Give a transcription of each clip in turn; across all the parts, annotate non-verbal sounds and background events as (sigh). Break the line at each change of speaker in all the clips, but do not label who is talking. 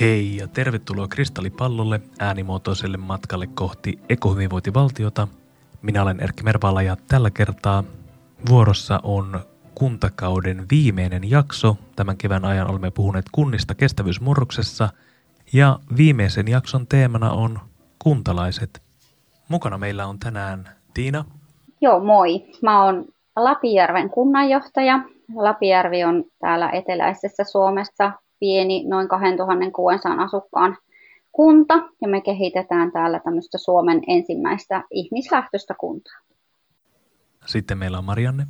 Hei ja tervetuloa Kristallipallolle äänimuotoiselle matkalle kohti ekohyvinvointivaltiota. Minä olen Erkki Mervala ja tällä kertaa vuorossa on kuntakauden viimeinen jakso. Tämän kevään ajan olemme puhuneet kunnista kestävyysmurroksessa ja viimeisen jakson teemana on kuntalaiset. Mukana meillä on tänään Tiina.
Joo, moi. Mä oon Lapijärven kunnanjohtaja. Lapijärvi on täällä eteläisessä Suomessa pieni, noin 2600 asukkaan kunta, ja me kehitetään täällä tämmöistä Suomen ensimmäistä ihmislähtöistä kuntaa.
Sitten meillä on Marianne.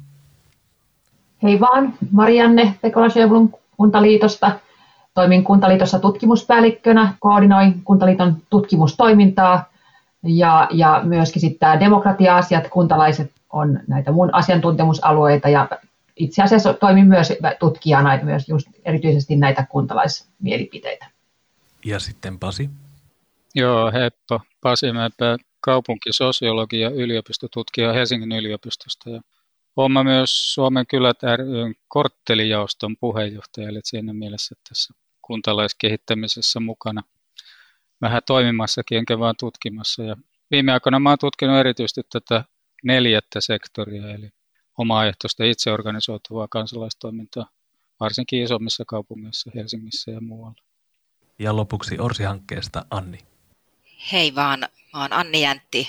Hei vaan, Marianne Pekola Kuntaliitosta. Toimin Kuntaliitossa tutkimuspäällikkönä, koordinoin Kuntaliiton tutkimustoimintaa ja, ja myöskin sitten tämä demokratia-asiat, kuntalaiset on näitä mun asiantuntemusalueita ja itse asiassa toimin myös tutkijana myös just erityisesti näitä kuntalaismielipiteitä.
Ja sitten Pasi.
Joo, heppo. Pasi Mäpä, kaupunkisosiologi ja yliopistotutkija Helsingin yliopistosta. Ja olen myös Suomen kylät ryn korttelijaoston puheenjohtaja, eli siinä mielessä tässä kuntalaiskehittämisessä mukana. Vähän toimimassakin, enkä vaan tutkimassa. Ja viime aikoina olen tutkinut erityisesti tätä neljättä sektoria, eli omaehtoista itseorganisoituvaa kansalaistoimintaa, varsinkin isommissa kaupungeissa, Helsingissä ja muualla.
Ja lopuksi Orsi-hankkeesta Anni.
Hei vaan, mä oon Anni Jäntti.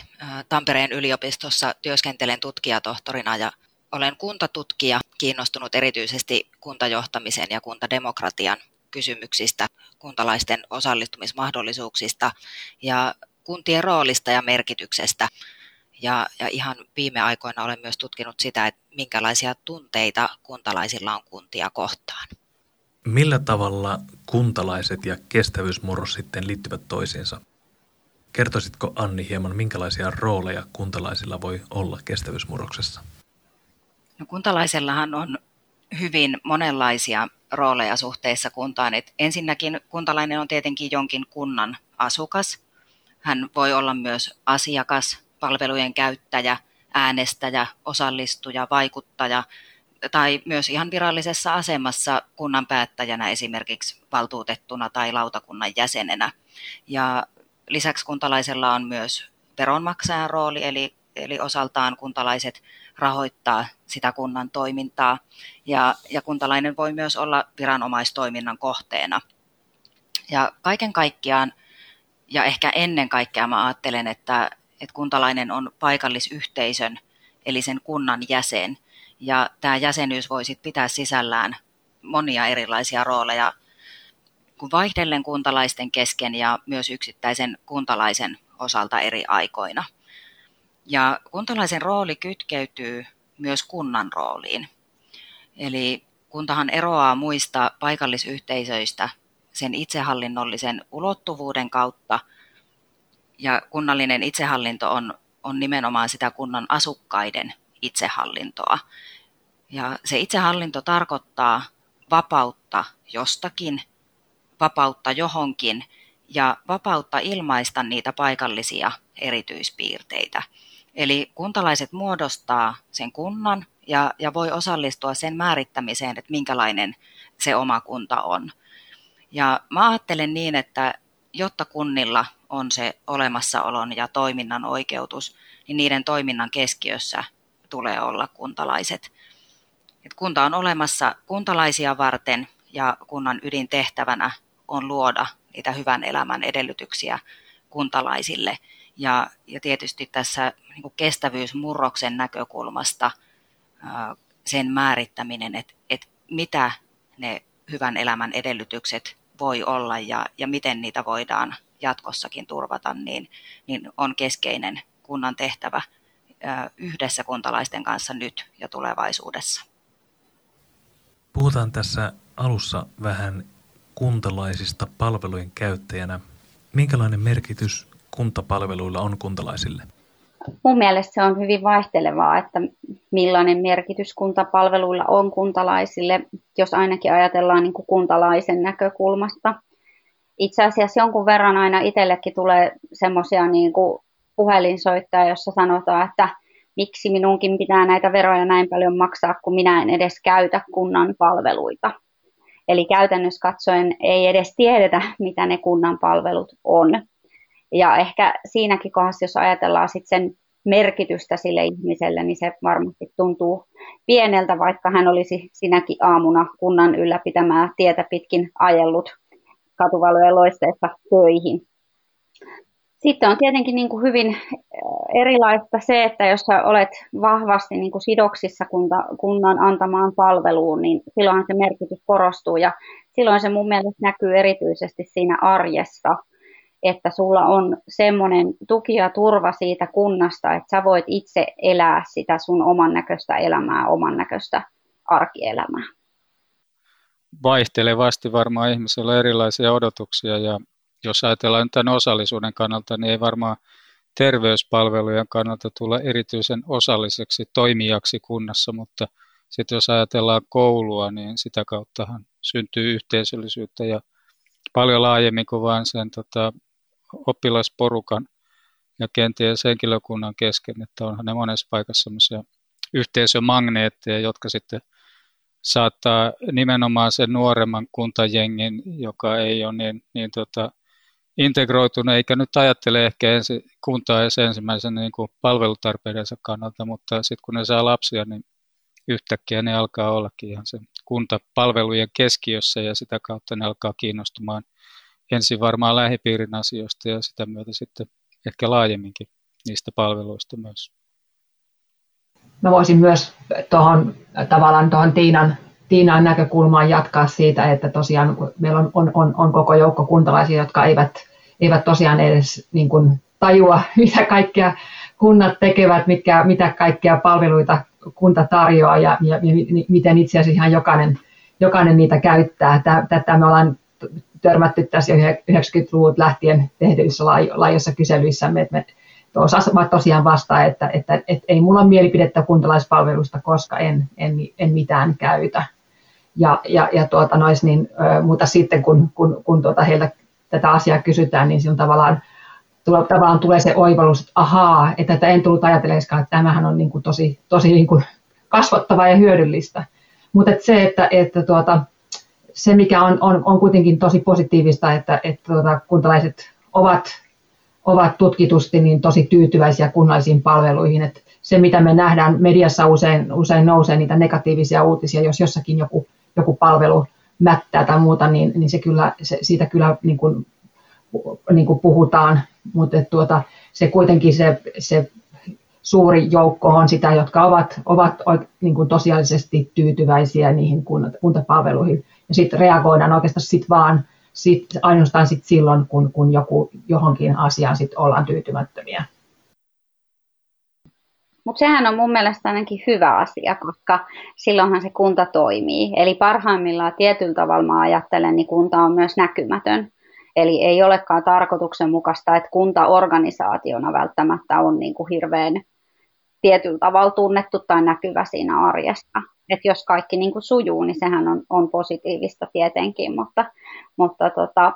Tampereen yliopistossa työskentelen tutkijatohtorina ja olen kuntatutkija, kiinnostunut erityisesti kuntajohtamisen ja kuntademokratian kysymyksistä, kuntalaisten osallistumismahdollisuuksista ja kuntien roolista ja merkityksestä. Ja, ja ihan viime aikoina olen myös tutkinut sitä, että minkälaisia tunteita kuntalaisilla on kuntia kohtaan.
Millä tavalla kuntalaiset ja kestävyysmurros sitten liittyvät toisiinsa? Kertoisitko Anni hieman, minkälaisia rooleja kuntalaisilla voi olla kestävyysmurroksessa?
No, kuntalaisellahan on hyvin monenlaisia rooleja suhteessa kuntaan. Et ensinnäkin kuntalainen on tietenkin jonkin kunnan asukas. Hän voi olla myös asiakas, palvelujen käyttäjä, äänestäjä, osallistuja, vaikuttaja tai myös ihan virallisessa asemassa kunnan päättäjänä esimerkiksi valtuutettuna tai lautakunnan jäsenenä. Ja lisäksi kuntalaisella on myös veronmaksajan rooli, eli, eli osaltaan kuntalaiset rahoittaa sitä kunnan toimintaa ja, ja kuntalainen voi myös olla viranomaistoiminnan kohteena. Ja kaiken kaikkiaan ja ehkä ennen kaikkea mä ajattelen, että, että kuntalainen on paikallisyhteisön eli sen kunnan jäsen. Ja tämä jäsenyys voi sitten pitää sisällään monia erilaisia rooleja kun vaihdellen kuntalaisten kesken ja myös yksittäisen kuntalaisen osalta eri aikoina. Ja kuntalaisen rooli kytkeytyy myös kunnan rooliin. Eli kuntahan eroaa muista paikallisyhteisöistä sen itsehallinnollisen ulottuvuuden kautta – ja kunnallinen itsehallinto on, on nimenomaan sitä kunnan asukkaiden itsehallintoa. Ja se itsehallinto tarkoittaa vapautta jostakin, vapautta johonkin ja vapautta ilmaista niitä paikallisia erityispiirteitä. Eli kuntalaiset muodostaa sen kunnan ja, ja voi osallistua sen määrittämiseen, että minkälainen se oma kunta on. Ja mä ajattelen niin, että jotta kunnilla on se olemassaolon ja toiminnan oikeutus, niin niiden toiminnan keskiössä tulee olla kuntalaiset. Et kunta on olemassa kuntalaisia varten ja kunnan ydintehtävänä on luoda niitä hyvän elämän edellytyksiä kuntalaisille. Ja, ja tietysti tässä niin kestävyysmurroksen näkökulmasta sen määrittäminen, että, että mitä ne hyvän elämän edellytykset voi olla ja, ja miten niitä voidaan jatkossakin turvata, niin, niin on keskeinen kunnan tehtävä yhdessä kuntalaisten kanssa nyt ja tulevaisuudessa.
Puhutaan tässä alussa vähän kuntalaisista palvelujen käyttäjänä. Minkälainen merkitys kuntapalveluilla on kuntalaisille?
Mun mielestä se on hyvin vaihtelevaa, että millainen merkitys kuntapalveluilla on kuntalaisille, jos ainakin ajatellaan niin kuin kuntalaisen näkökulmasta. Itse asiassa jonkun verran aina itsellekin tulee semmoisia niin puhelinsoittajia, jossa sanotaan, että miksi minunkin pitää näitä veroja näin paljon maksaa, kun minä en edes käytä kunnan palveluita. Eli käytännössä katsoen ei edes tiedetä, mitä ne kunnan palvelut on. Ja ehkä siinäkin kohdassa, jos ajatellaan sit sen merkitystä sille ihmiselle, niin se varmasti tuntuu pieneltä, vaikka hän olisi sinäkin aamuna kunnan ylläpitämää tietä pitkin ajellut katuvalojen loisteessa töihin. Sitten on tietenkin niin kuin hyvin äh, erilaista se, että jos sä olet vahvasti niin kuin sidoksissa kunta, kunnan antamaan palveluun, niin silloin se merkitys korostuu ja silloin se mun mielestä näkyy erityisesti siinä arjessa, että sulla on semmoinen tuki ja turva siitä kunnasta, että sä voit itse elää sitä sun oman näköistä elämää, oman näköistä arkielämää.
Vaihtelevasti varmaan ihmisillä on erilaisia odotuksia ja jos ajatellaan tämän osallisuuden kannalta, niin ei varmaan terveyspalvelujen kannalta tulla erityisen osalliseksi toimijaksi kunnassa, mutta sitten jos ajatellaan koulua, niin sitä kauttahan syntyy yhteisöllisyyttä ja paljon laajemmin kuin vain sen tota, oppilasporukan ja kenties henkilökunnan kesken, että onhan ne monessa paikassa sellaisia yhteisömagneetteja, jotka sitten saattaa nimenomaan sen nuoremman kuntajengin, joka ei ole niin, niin tota, integroitunut, eikä nyt ajattele ehkä ensi, kuntaa edes ensimmäisen niin kuin palvelutarpeidensa kannalta, mutta sitten kun ne saa lapsia, niin yhtäkkiä ne alkaa ollakin ihan sen kuntapalvelujen keskiössä ja sitä kautta ne alkaa kiinnostumaan ensin varmaan lähipiirin asioista ja sitä myötä sitten ehkä laajemminkin niistä palveluista myös.
Mä voisin myös tuohon tavallaan tuohon Tiinan Tiinan näkökulmaan jatkaa siitä, että tosiaan meillä on, on, on, on koko joukko kuntalaisia, jotka eivät, eivät tosiaan edes niin kuin tajua, (laughs) mitä kaikkea kunnat tekevät, mitkä, mitä kaikkea palveluita kunta tarjoaa ja, ja, ja miten itse asiassa ihan jokainen, jokainen niitä käyttää. Tätä me ollaan törmätty tässä jo 90-luvut lähtien tehdyissä laajoissa kyselyissämme, että me osasivat tosiaan vastaa, että, että, että, ei mulla ole mielipidettä kuntalaispalvelusta, koska en, en, en mitään käytä. Ja, ja, ja tuota, nois, niin, mutta sitten kun, kun, kun tuota, heiltä tätä asiaa kysytään, niin silloin tavallaan, tulla, tavallaan tulee se oivallus, että ahaa, että tätä en tullut ajatelleeskaan, että tämähän on niin kuin tosi, tosi niin kuin kasvattavaa ja hyödyllistä. Mutta et se, että, että tuota, se mikä on, on, on kuitenkin tosi positiivista, että, että tuota, kuntalaiset ovat, ovat tutkitusti niin tosi tyytyväisiä kunnallisiin palveluihin. Että se, mitä me nähdään mediassa usein, usein nousee niitä negatiivisia uutisia, jos jossakin joku joku palvelu mättää tai muuta, niin, niin se kyllä, se, siitä kyllä niin kuin, niin kuin puhutaan, mutta tuota, se kuitenkin se, se suuri joukko on sitä, jotka ovat, ovat niin kuin tosiaalisesti tyytyväisiä niihin kuntapalveluihin. Ja sitten reagoidaan oikeastaan sit vaan sit, ainoastaan sit silloin, kun, kun joku, johonkin asiaan sit ollaan tyytymättömiä.
Mutta sehän on mun mielestä ainakin hyvä asia, koska silloinhan se kunta toimii. Eli parhaimmillaan tietyllä tavalla mä ajattelen, niin kunta on myös näkymätön. Eli ei olekaan tarkoituksenmukaista, että kunta organisaationa välttämättä on niin kuin hirveän tietyllä tavalla tunnettu tai näkyvä siinä arjessa. Et jos kaikki niin kuin sujuu, niin sehän on, on positiivista tietenkin, mutta, mutta tota,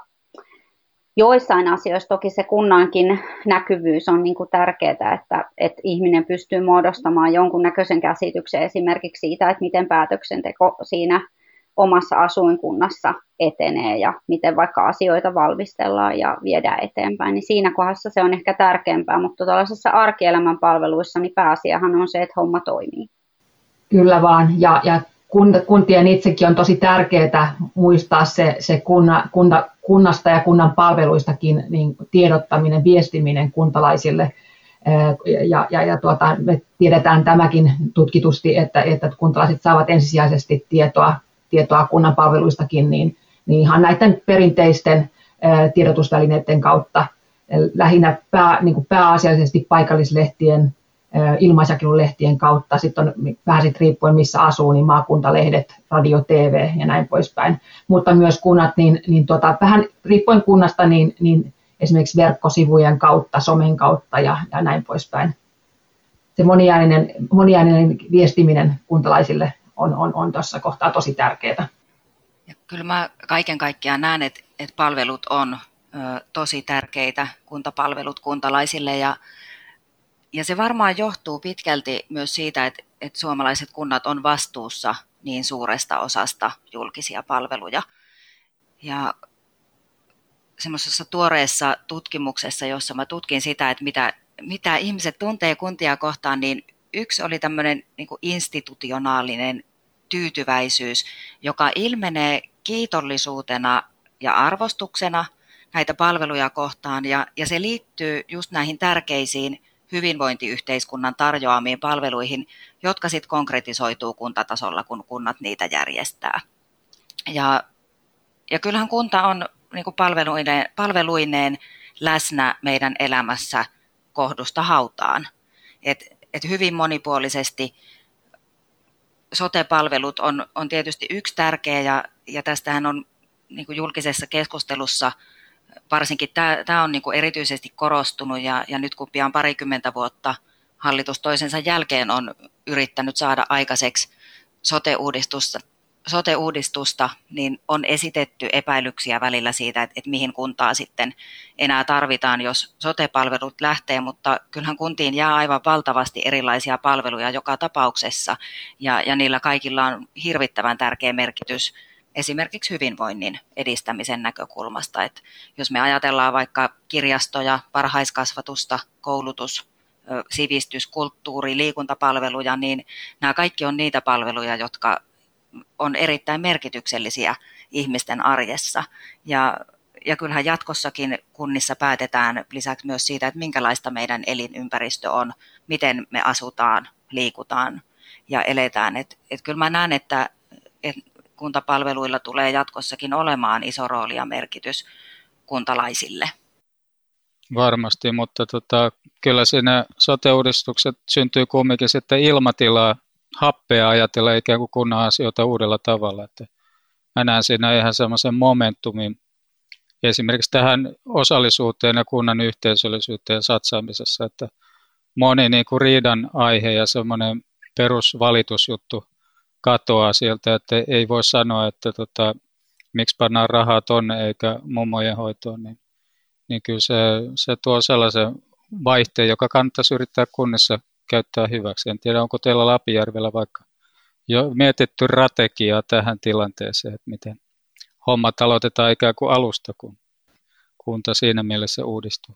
joissain asioissa toki se kunnankin näkyvyys on niin kuin tärkeää, että, että ihminen pystyy muodostamaan jonkunnäköisen käsityksen esimerkiksi siitä, että miten päätöksenteko siinä omassa asuinkunnassa etenee ja miten vaikka asioita valmistellaan ja viedään eteenpäin, niin siinä kohdassa se on ehkä tärkeämpää, mutta tällaisessa arkielämän palveluissa niin pääasiahan on se, että homma toimii.
Kyllä vaan, ja, ja kuntien itsekin on tosi tärkeää muistaa se, se kunna, kunta, kunnasta ja kunnan palveluistakin niin tiedottaminen, viestiminen kuntalaisille. Ja, ja, ja tuota, me tiedetään tämäkin tutkitusti, että, että kuntalaiset saavat ensisijaisesti tietoa, tietoa kunnan palveluistakin, niin, niin ihan näiden perinteisten tiedotusvälineiden kautta lähinnä pää, niin kuin pääasiallisesti paikallislehtien ilmaisjakelulehtien kautta, sitten on vähän sit riippuen missä asuu, niin maakuntalehdet, radio, TV ja näin poispäin. Mutta myös kunnat, niin, niin tota, vähän riippuen kunnasta, niin, niin esimerkiksi verkkosivujen kautta, somen kautta ja, ja näin poispäin. Se moniääninen, moniääninen viestiminen kuntalaisille on, on, on tuossa kohtaa tosi tärkeää.
Ja kyllä mä kaiken kaikkiaan näen, että, että palvelut on ö, tosi tärkeitä, kuntapalvelut kuntalaisille ja ja se varmaan johtuu pitkälti myös siitä, että, että suomalaiset kunnat on vastuussa niin suuresta osasta julkisia palveluja. Ja semmoisessa tuoreessa tutkimuksessa, jossa mä tutkin sitä, että mitä, mitä ihmiset tuntee kuntia kohtaan, niin yksi oli tämmöinen niin institutionaalinen tyytyväisyys, joka ilmenee kiitollisuutena ja arvostuksena näitä palveluja kohtaan, ja, ja se liittyy just näihin tärkeisiin hyvinvointiyhteiskunnan tarjoamiin palveluihin, jotka sitten konkretisoituu kuntatasolla, kun kunnat niitä järjestää. Ja, ja kyllähän kunta on niin kuin palveluineen, palveluineen läsnä meidän elämässä kohdusta hautaan. Et, et hyvin monipuolisesti sote-palvelut on, on tietysti yksi tärkeä ja, ja tästähän on niin kuin julkisessa keskustelussa varsinkin tämä, on niin erityisesti korostunut ja, ja nyt kun pian parikymmentä vuotta hallitus toisensa jälkeen on yrittänyt saada aikaiseksi sote-uudistusta, sote-uudistusta, niin on esitetty epäilyksiä välillä siitä, että, että mihin kuntaa sitten enää tarvitaan, jos sote-palvelut lähtee, mutta kyllähän kuntiin jää aivan valtavasti erilaisia palveluja joka tapauksessa, ja, ja niillä kaikilla on hirvittävän tärkeä merkitys esimerkiksi hyvinvoinnin edistämisen näkökulmasta. Että jos me ajatellaan vaikka kirjastoja, varhaiskasvatusta, koulutus, sivistys, kulttuuri, liikuntapalveluja, niin nämä kaikki on niitä palveluja, jotka on erittäin merkityksellisiä ihmisten arjessa. Ja, ja kyllähän jatkossakin kunnissa päätetään lisäksi myös siitä, että minkälaista meidän elinympäristö on, miten me asutaan, liikutaan ja eletään. Et, et kyllä mä näen, että et kuntapalveluilla tulee jatkossakin olemaan iso rooli ja merkitys kuntalaisille.
Varmasti, mutta tota, kyllä siinä sote-uudistukset syntyy kumminkin sitten ilmatilaa happea ajatella ikään kuin kunnan asioita uudella tavalla. Että mä näen siinä ihan semmoisen momentumin esimerkiksi tähän osallisuuteen ja kunnan yhteisöllisyyteen satsaamisessa, että moni niin kuin riidan aihe ja semmoinen perusvalitusjuttu katoaa sieltä, että ei voi sanoa, että tota, miksi pannaan rahaa tonne eikä mummojen hoitoon, niin, niin kyllä se, se tuo sellaisen vaihteen, joka kannattaisi yrittää kunnissa käyttää hyväksi. En tiedä, onko teillä Lapijärvellä vaikka jo mietitty strategiaa tähän tilanteeseen, että miten hommat aloitetaan ikään kuin alusta, kun kunta siinä mielessä uudistuu.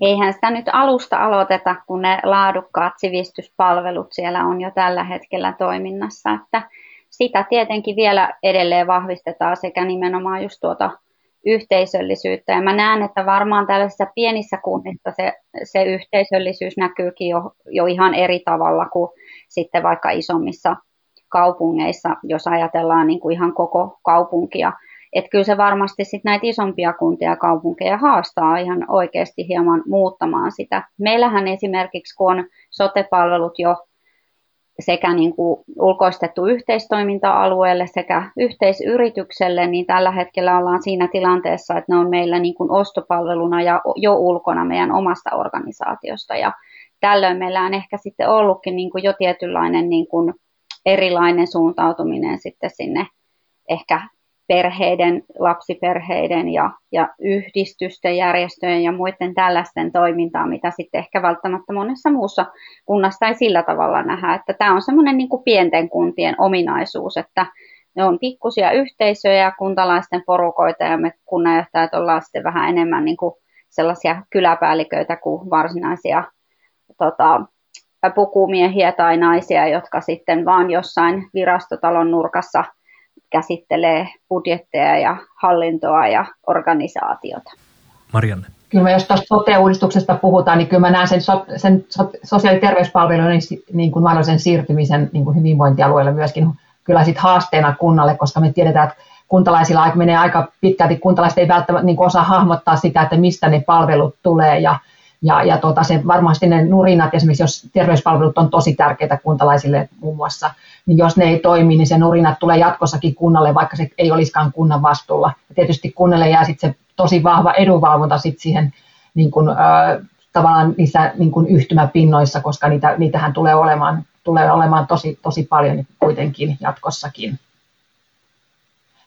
Eihän sitä nyt alusta aloiteta, kun ne laadukkaat sivistyspalvelut siellä on jo tällä hetkellä toiminnassa. Että sitä tietenkin vielä edelleen vahvistetaan sekä nimenomaan just tuota yhteisöllisyyttä. Ja mä näen, että varmaan tällaisissa pienissä kunnissa se, se yhteisöllisyys näkyykin jo, jo ihan eri tavalla kuin sitten vaikka isommissa kaupungeissa, jos ajatellaan niin kuin ihan koko kaupunkia. Että kyllä se varmasti sitten näitä isompia kuntia ja kaupunkeja haastaa ihan oikeasti hieman muuttamaan sitä. Meillähän esimerkiksi, kun on sote-palvelut jo sekä niin kuin ulkoistettu yhteistoiminta-alueelle sekä yhteisyritykselle, niin tällä hetkellä ollaan siinä tilanteessa, että ne on meillä niin kuin ostopalveluna ja jo ulkona meidän omasta organisaatiosta. Ja tällöin meillä on ehkä sitten ollutkin niin kuin jo tietynlainen niin kuin erilainen suuntautuminen sitten sinne ehkä perheiden, lapsiperheiden ja, ja yhdistysten, järjestöjen ja muiden tällaisten toimintaa, mitä sitten ehkä välttämättä monessa muussa kunnassa ei sillä tavalla nähdä. Että tämä on semmoinen niin pienten kuntien ominaisuus, että ne on pikkusia yhteisöjä kuntalaisten porukoita ja me kunnanjohtajat ollaan sitten vähän enemmän niin kuin sellaisia kyläpäälliköitä kuin varsinaisia tota, pukumiehiä tai naisia, jotka sitten vaan jossain virastotalon nurkassa – käsittelee budjetteja ja hallintoa ja organisaatiota.
Marianne.
Kyllä jos tuosta sote-uudistuksesta puhutaan, niin kyllä mä näen sen, so, sen so, sosiaali- ja terveyspalvelujen niin kuin mahdollisen siirtymisen niin kuin hyvinvointialueelle myöskin kyllä sit haasteena kunnalle, koska me tiedetään, että kuntalaisilla menee aika pitkälti, kuntalaiset ei välttämättä niin osaa hahmottaa sitä, että mistä ne palvelut tulee ja, ja, ja tota, se varmasti ne nurinat, esimerkiksi jos terveyspalvelut on tosi tärkeitä kuntalaisille muun muassa, niin jos ne ei toimi, niin se nurinat tulee jatkossakin kunnalle, vaikka se ei olisikaan kunnan vastuulla. Ja tietysti kunnalle jää sitten se tosi vahva edunvalvonta sit siihen niin kun, äh, tavallaan niissä niin kun yhtymäpinnoissa, koska niitä, niitähän tulee olemaan, tulee olemaan tosi, tosi paljon kuitenkin jatkossakin.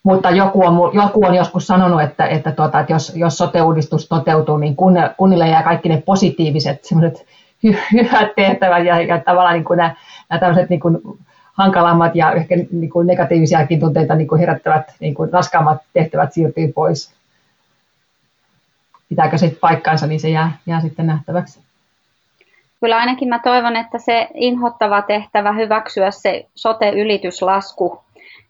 Mutta joku on, joku on joskus sanonut, että, että, tuota, että jos, jos sote-uudistus toteutuu, niin kunnille jää kaikki ne positiiviset hy, hyvät tehtävät ja, ja tavallaan niin kuin nämä, nämä tämmöiset niin kuin hankalammat ja ehkä niin kuin negatiivisiakin tunteita niin kuin herättävät niin kuin raskaammat tehtävät siirtyy pois. Pitääkö se paikkaansa, niin se jää, jää sitten nähtäväksi.
Kyllä ainakin mä toivon, että se inhottava tehtävä hyväksyä se sote-yrityslasku,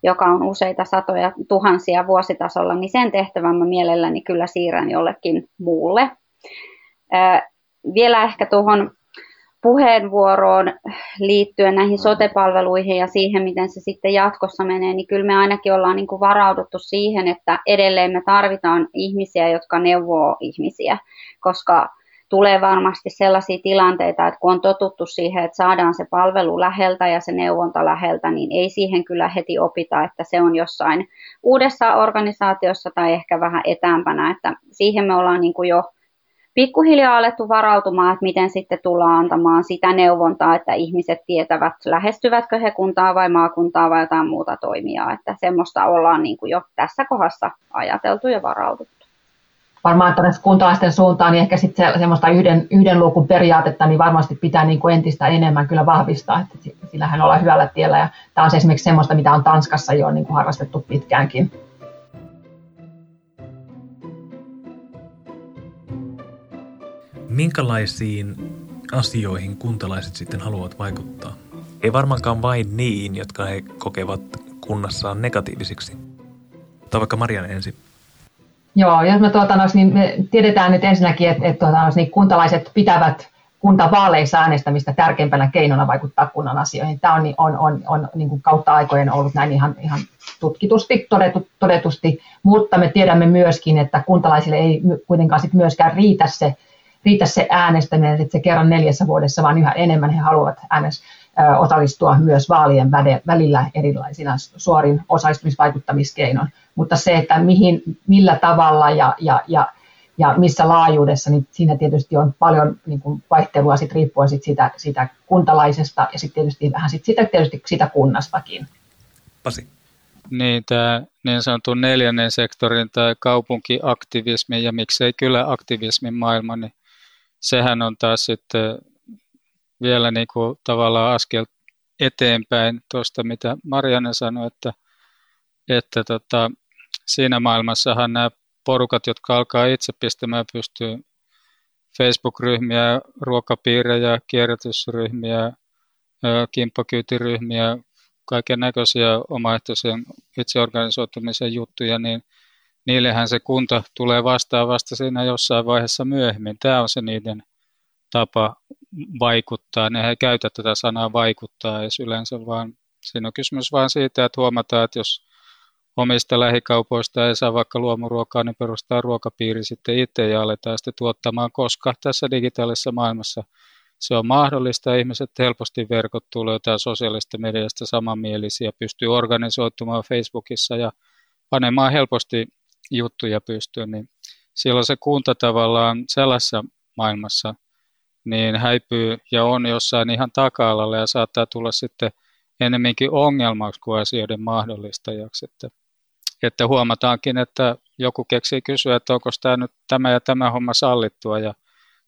joka on useita satoja tuhansia vuositasolla, niin sen tehtävän mä mielelläni kyllä siirrän jollekin muulle. Vielä ehkä tuohon puheenvuoroon liittyen näihin sotepalveluihin ja siihen, miten se sitten jatkossa menee, niin kyllä me ainakin ollaan niin kuin varauduttu siihen, että edelleen me tarvitaan ihmisiä, jotka neuvoo ihmisiä, koska tulee varmasti sellaisia tilanteita, että kun on totuttu siihen, että saadaan se palvelu läheltä ja se neuvonta läheltä, niin ei siihen kyllä heti opita, että se on jossain uudessa organisaatiossa tai ehkä vähän etäämpänä, että siihen me ollaan niin kuin jo pikkuhiljaa alettu varautumaan, että miten sitten tullaan antamaan sitä neuvontaa, että ihmiset tietävät, lähestyvätkö he kuntaa vai maakuntaa vai jotain muuta toimijaa. Että semmoista ollaan niin kuin jo tässä kohdassa ajateltu ja varauduttu.
Varmaan tuonne kuntalaisten suuntaan, niin ehkä sitten se, semmoista yhden, yhden luukun periaatetta, niin varmasti pitää niin kuin entistä enemmän kyllä vahvistaa, että sillähän ollaan hyvällä tiellä. Ja tämä on esimerkiksi semmoista, mitä on Tanskassa jo niin kuin harrastettu pitkäänkin.
Minkälaisiin asioihin kuntalaiset sitten haluavat vaikuttaa? Ei varmaankaan vain niin, jotka he kokevat kunnassaan negatiivisiksi. Tai vaikka Marian ensin.
Joo, jos me, tuota, niin me tiedetään nyt ensinnäkin, että, että tuota, niin kuntalaiset pitävät kuntavaaleissa äänestämistä tärkeimpänä keinona vaikuttaa kunnan asioihin. Tämä on, on, on, on niin kuin kautta aikojen ollut näin ihan, ihan tutkitusti, todetu, todetusti, mutta me tiedämme myöskin, että kuntalaisille ei kuitenkaan sit myöskään riitä se riitä se äänestäminen, että se kerran neljässä vuodessa, vaan yhä enemmän he haluavat äänest, osallistua myös vaalien välillä erilaisina suorin osallistumisvaikuttamiskeinoin. Mutta se, että mihin, millä tavalla ja, ja, ja, ja missä laajuudessa, niin siinä tietysti on paljon niin kuin vaihtelua sit riippuen sit sitä, sitä kuntalaisesta ja sitten tietysti vähän sit sitä, tietysti sitä kunnastakin.
Pasi.
Niin, tämä niin sanottu neljännen sektorin tai kaupunkiaktivismi ja miksei kyllä aktivismin maailma, niin sehän on taas sitten vielä niin kuin tavallaan askel eteenpäin tuosta, mitä Marianne sanoi, että, että tota, siinä maailmassahan nämä porukat, jotka alkaa itse pistämään pystyy Facebook-ryhmiä, ruokapiirejä, kierrätysryhmiä, kimppakyytiryhmiä, kaiken näköisiä omaehtoisen itseorganisoitumisen juttuja, niin niillehän se kunta tulee vastaan vasta siinä jossain vaiheessa myöhemmin. Tämä on se niiden tapa vaikuttaa. Ne ei käytä tätä sanaa vaikuttaa edes yleensä, vaan siinä on kysymys vain siitä, että huomataan, että jos omista lähikaupoista ei saa vaikka luomuruokaa, niin perustaa ruokapiiri sitten itse ja aletaan sitten tuottamaan, koska tässä digitaalisessa maailmassa se on mahdollista. Ihmiset helposti verkottuu, löytää sosiaalista mediasta samanmielisiä, pystyy organisoitumaan Facebookissa ja panemaan helposti juttuja pystyyn, niin silloin se kunta tavallaan sellaisessa maailmassa niin häipyy ja on jossain ihan taka-alalla ja saattaa tulla sitten enemmänkin ongelmaksi kuin asioiden mahdollistajaksi. Että, että huomataankin, että joku keksii kysyä, että onko tämä nyt tämä ja tämä homma sallittua ja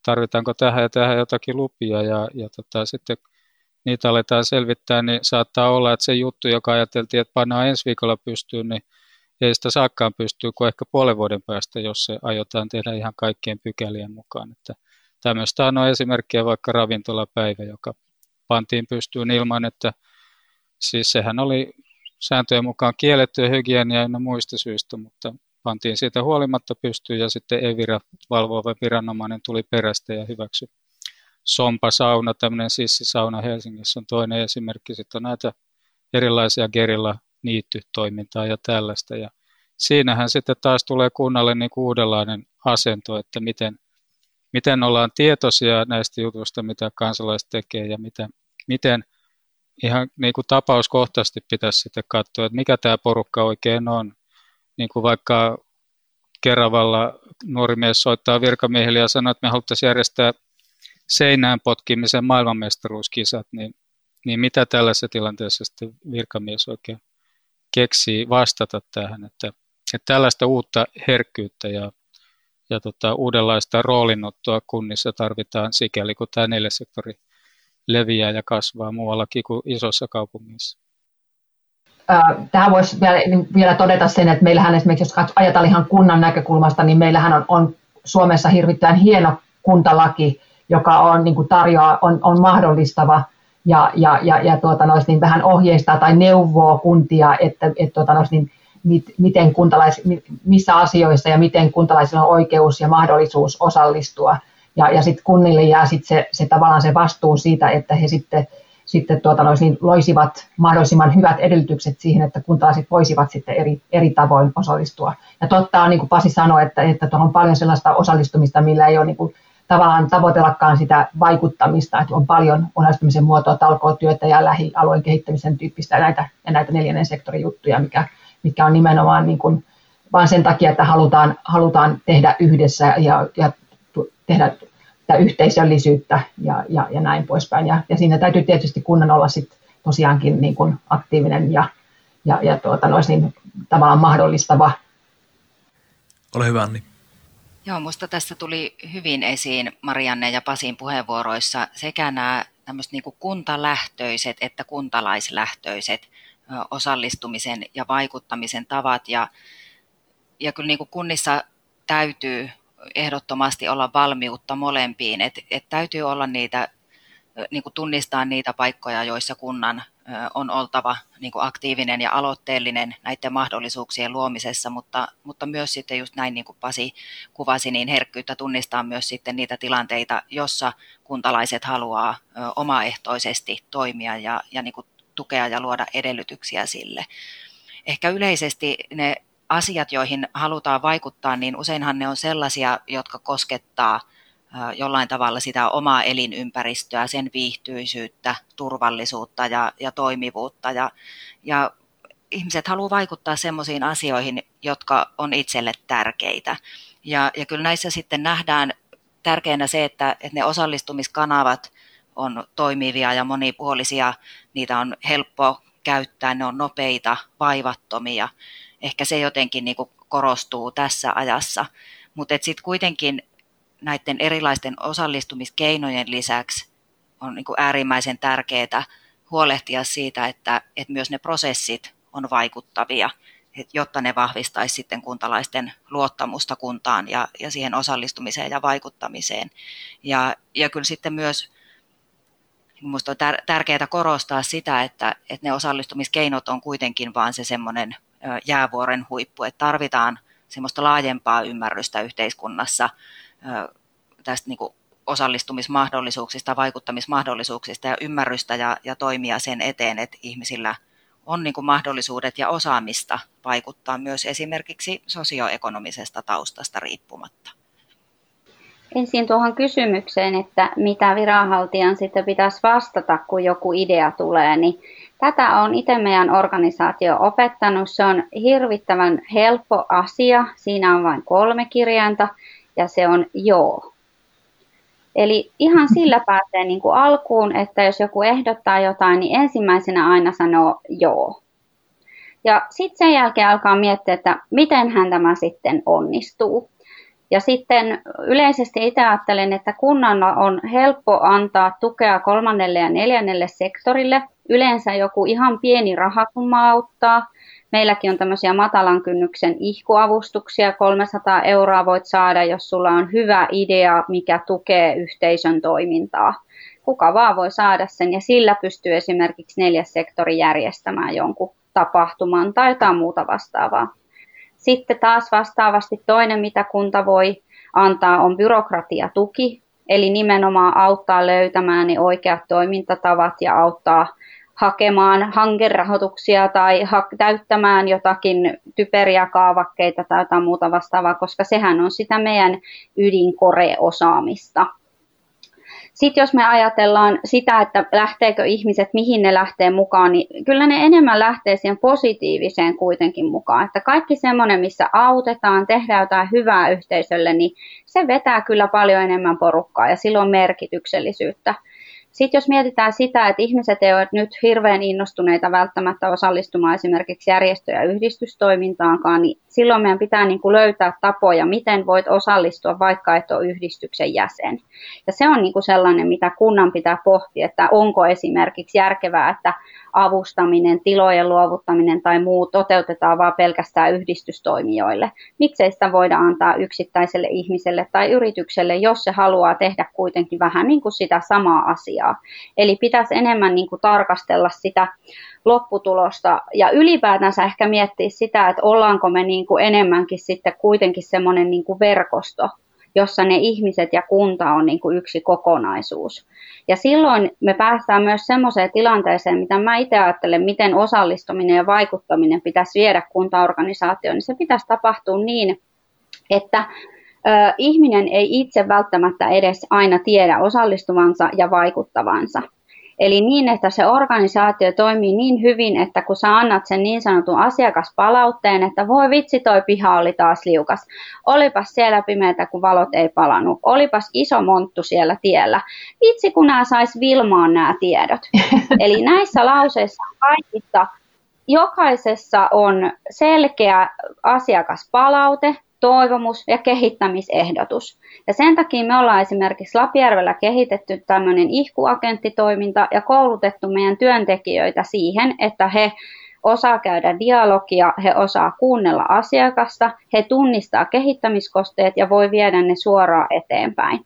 tarvitaanko tähän ja tähän jotakin lupia ja, ja tota, sitten niitä aletaan selvittää, niin saattaa olla, että se juttu, joka ajateltiin, että pannaan ensi viikolla pystyyn, niin ei sitä saakkaan pystyy kuin ehkä puolen vuoden päästä, jos se aiotaan tehdä ihan kaikkien pykälien mukaan. Että tämmöistä on esimerkkiä vaikka ravintolapäivä, joka pantiin pystyyn ilman, että siis sehän oli sääntöjen mukaan kiellettyä hygienia ja muista syistä, mutta pantiin siitä huolimatta pystyyn ja sitten Evira valvova viranomainen tuli perästä ja hyväksyi. Sompa-sauna, tämmöinen sissisauna Helsingissä on toinen esimerkki. Sitten on näitä erilaisia gerilla niittytoimintaa ja tällaista. Ja siinähän sitten taas tulee kunnalle niin uudenlainen asento, että miten, miten ollaan tietoisia näistä jutuista, mitä kansalaiset tekee ja miten, miten ihan niin kuin tapauskohtaisesti pitäisi sitten katsoa, että mikä tämä porukka oikein on. Niin kuin vaikka Keravalla nuori mies soittaa virkamiehille ja sanoo, että me haluttaisiin järjestää seinään potkimisen maailmanmestaruuskisat, niin, niin mitä tällaisessa tilanteessa sitten virkamies oikein keksii vastata tähän, että, että tällaista uutta herkkyyttä ja, ja tota, uudenlaista roolinottoa kunnissa tarvitaan sikäli, kun tämä neljä sektori leviää ja kasvaa muuallakin kuin isossa kaupungissa.
tähän voisi vielä, niin vielä todeta sen, että meillähän esimerkiksi, jos ajatellaan ihan kunnan näkökulmasta, niin meillähän on, on Suomessa hirvittävän hieno kuntalaki, joka on, niin kuin tarjoaa, on, on mahdollistava ja, ja, ja, ja tuota, niin vähän ohjeistaa tai neuvoo kuntia, että et, tuota, niin, mit, miten kuntalais, missä asioissa ja miten kuntalaisilla on oikeus ja mahdollisuus osallistua. Ja, ja sitten kunnille jää sit se, se tavallaan se vastuu siitä, että he sitten sitten tuota, niin loisivat mahdollisimman hyvät edellytykset siihen, että kuntalaiset voisivat sitten eri, eri tavoin osallistua. Ja totta on, niin kuin Pasi sanoi, että, että tuohon on paljon sellaista osallistumista, millä ei ole niin kuin, tavallaan tavoitellakaan sitä vaikuttamista, että on paljon osallistumisen muotoa, talkootyötä ja lähialueen kehittämisen tyyppistä ja näitä, ja näitä neljännen sektorin juttuja, mikä, mikä on nimenomaan niin kuin, vaan sen takia, että halutaan, halutaan tehdä yhdessä ja, ja tehdä sitä yhteisöllisyyttä ja, ja, ja näin poispäin. Ja, ja siinä täytyy tietysti kunnan olla sit tosiaankin niin kuin aktiivinen ja, ja, ja tuota, nois niin, tavallaan mahdollistava.
Ole hyvä, Anni.
Joo, minusta tässä tuli hyvin esiin Marianne ja Pasin puheenvuoroissa sekä nämä tämmöiset niin kuntalähtöiset että kuntalaislähtöiset osallistumisen ja vaikuttamisen tavat. Ja, ja kyllä niin kuin kunnissa täytyy ehdottomasti olla valmiutta molempiin, että et täytyy olla niitä, niin kuin tunnistaa niitä paikkoja, joissa kunnan on oltava niin kuin aktiivinen ja aloitteellinen näiden mahdollisuuksien luomisessa, mutta, mutta myös sitten just näin niin kuin Pasi kuvasi, niin herkkyyttä tunnistaa myös sitten niitä tilanteita, jossa kuntalaiset haluaa omaehtoisesti toimia ja, ja niin kuin tukea ja luoda edellytyksiä sille. Ehkä yleisesti ne asiat, joihin halutaan vaikuttaa, niin useinhan ne on sellaisia, jotka koskettaa jollain tavalla sitä omaa elinympäristöä, sen viihtyisyyttä, turvallisuutta ja, ja toimivuutta. Ja, ja ihmiset haluaa vaikuttaa sellaisiin asioihin, jotka on itselle tärkeitä. Ja, ja kyllä näissä sitten nähdään tärkeänä se, että, että ne osallistumiskanavat on toimivia ja monipuolisia, niitä on helppo käyttää, ne on nopeita, vaivattomia ehkä se jotenkin niin kuin korostuu tässä ajassa. Mutta sitten kuitenkin näiden erilaisten osallistumiskeinojen lisäksi on niin kuin äärimmäisen tärkeää huolehtia siitä, että, että myös ne prosessit on vaikuttavia, jotta ne vahvistaisi sitten kuntalaisten luottamusta kuntaan ja, ja siihen osallistumiseen ja vaikuttamiseen. Ja, ja kyllä sitten myös minusta on tärkeää korostaa sitä, että, että ne osallistumiskeinot on kuitenkin vaan se semmoinen jäävuoren huippu, että tarvitaan semmoista laajempaa ymmärrystä yhteiskunnassa tästä niin osallistumismahdollisuuksista, vaikuttamismahdollisuuksista ja ymmärrystä ja, ja toimia sen eteen, että ihmisillä on niin kuin mahdollisuudet ja osaamista vaikuttaa myös esimerkiksi sosioekonomisesta taustasta riippumatta.
Ensin tuohon kysymykseen, että mitä viranhaltijan sitten pitäisi vastata, kun joku idea tulee, niin Tätä on itse meidän organisaatio opettanut. Se on hirvittävän helppo asia. Siinä on vain kolme kirjainta ja se on joo. Eli ihan sillä pääsee niin kuin alkuun, että jos joku ehdottaa jotain, niin ensimmäisenä aina sanoo joo. Ja sitten sen jälkeen alkaa miettiä, että miten hän tämä sitten onnistuu. Ja sitten itse ajattelen, että kunnan on helppo antaa tukea kolmannelle ja neljännelle sektorille. Yleensä joku ihan pieni rahasumma auttaa. Meilläkin on tämmöisiä matalan kynnyksen ihkuavustuksia. 300 euroa voit saada, jos sulla on hyvä idea, mikä tukee yhteisön toimintaa. Kuka vaan voi saada sen ja sillä pystyy esimerkiksi neljäs sektori järjestämään jonkun tapahtuman tai jotain muuta vastaavaa. Sitten taas vastaavasti toinen, mitä kunta voi antaa, on byrokratiatuki, eli nimenomaan auttaa löytämään ne oikeat toimintatavat ja auttaa hakemaan hankerahoituksia tai ha- täyttämään jotakin typeriä kaavakkeita tai jotain muuta vastaavaa, koska sehän on sitä meidän ydinkoreosaamista. Sitten jos me ajatellaan sitä, että lähteekö ihmiset, mihin ne lähtee mukaan, niin kyllä ne enemmän lähtee siihen positiiviseen kuitenkin mukaan. Että kaikki semmoinen, missä autetaan, tehdään jotain hyvää yhteisölle, niin se vetää kyllä paljon enemmän porukkaa ja silloin merkityksellisyyttä. Sitten jos mietitään sitä, että ihmiset eivät ole nyt hirveän innostuneita välttämättä osallistumaan esimerkiksi järjestö- ja yhdistystoimintaankaan, niin Silloin meidän pitää niin kuin löytää tapoja, miten voit osallistua, vaikka et ole yhdistyksen jäsen. Ja se on niin kuin sellainen, mitä kunnan pitää pohtia, että onko esimerkiksi järkevää, että avustaminen, tilojen luovuttaminen tai muu toteutetaan vain pelkästään yhdistystoimijoille. Miksei sitä voida antaa yksittäiselle ihmiselle tai yritykselle, jos se haluaa tehdä kuitenkin vähän niin kuin sitä samaa asiaa. Eli pitäisi enemmän niin kuin tarkastella sitä lopputulosta ja ylipäätänsä ehkä miettiä sitä, että ollaanko me niin kuin enemmänkin sitten kuitenkin semmoinen niin kuin verkosto, jossa ne ihmiset ja kunta on niin kuin yksi kokonaisuus. Ja silloin me päästään myös semmoiseen tilanteeseen, mitä mä itse ajattelen, miten osallistuminen ja vaikuttaminen pitäisi viedä kuntaorganisaatioon, niin se pitäisi tapahtua niin, että ihminen ei itse välttämättä edes aina tiedä osallistuvansa ja vaikuttavansa. Eli niin, että se organisaatio toimii niin hyvin, että kun sä annat sen niin sanotun asiakaspalautteen, että voi vitsi toi piha oli taas liukas. Olipas siellä pimeätä, kun valot ei palannut. Olipas iso monttu siellä tiellä. Vitsi, kun nämä sais Vilmaan nämä tiedot. (laughs) Eli näissä lauseissa kaikissa jokaisessa on selkeä asiakaspalaute, toivomus ja kehittämisehdotus. Ja sen takia me ollaan esimerkiksi Lapijärvellä kehitetty tämmöinen ihkuagenttitoiminta ja koulutettu meidän työntekijöitä siihen, että he osaa käydä dialogia, he osaa kuunnella asiakasta, he tunnistaa kehittämiskosteet ja voi viedä ne suoraan eteenpäin.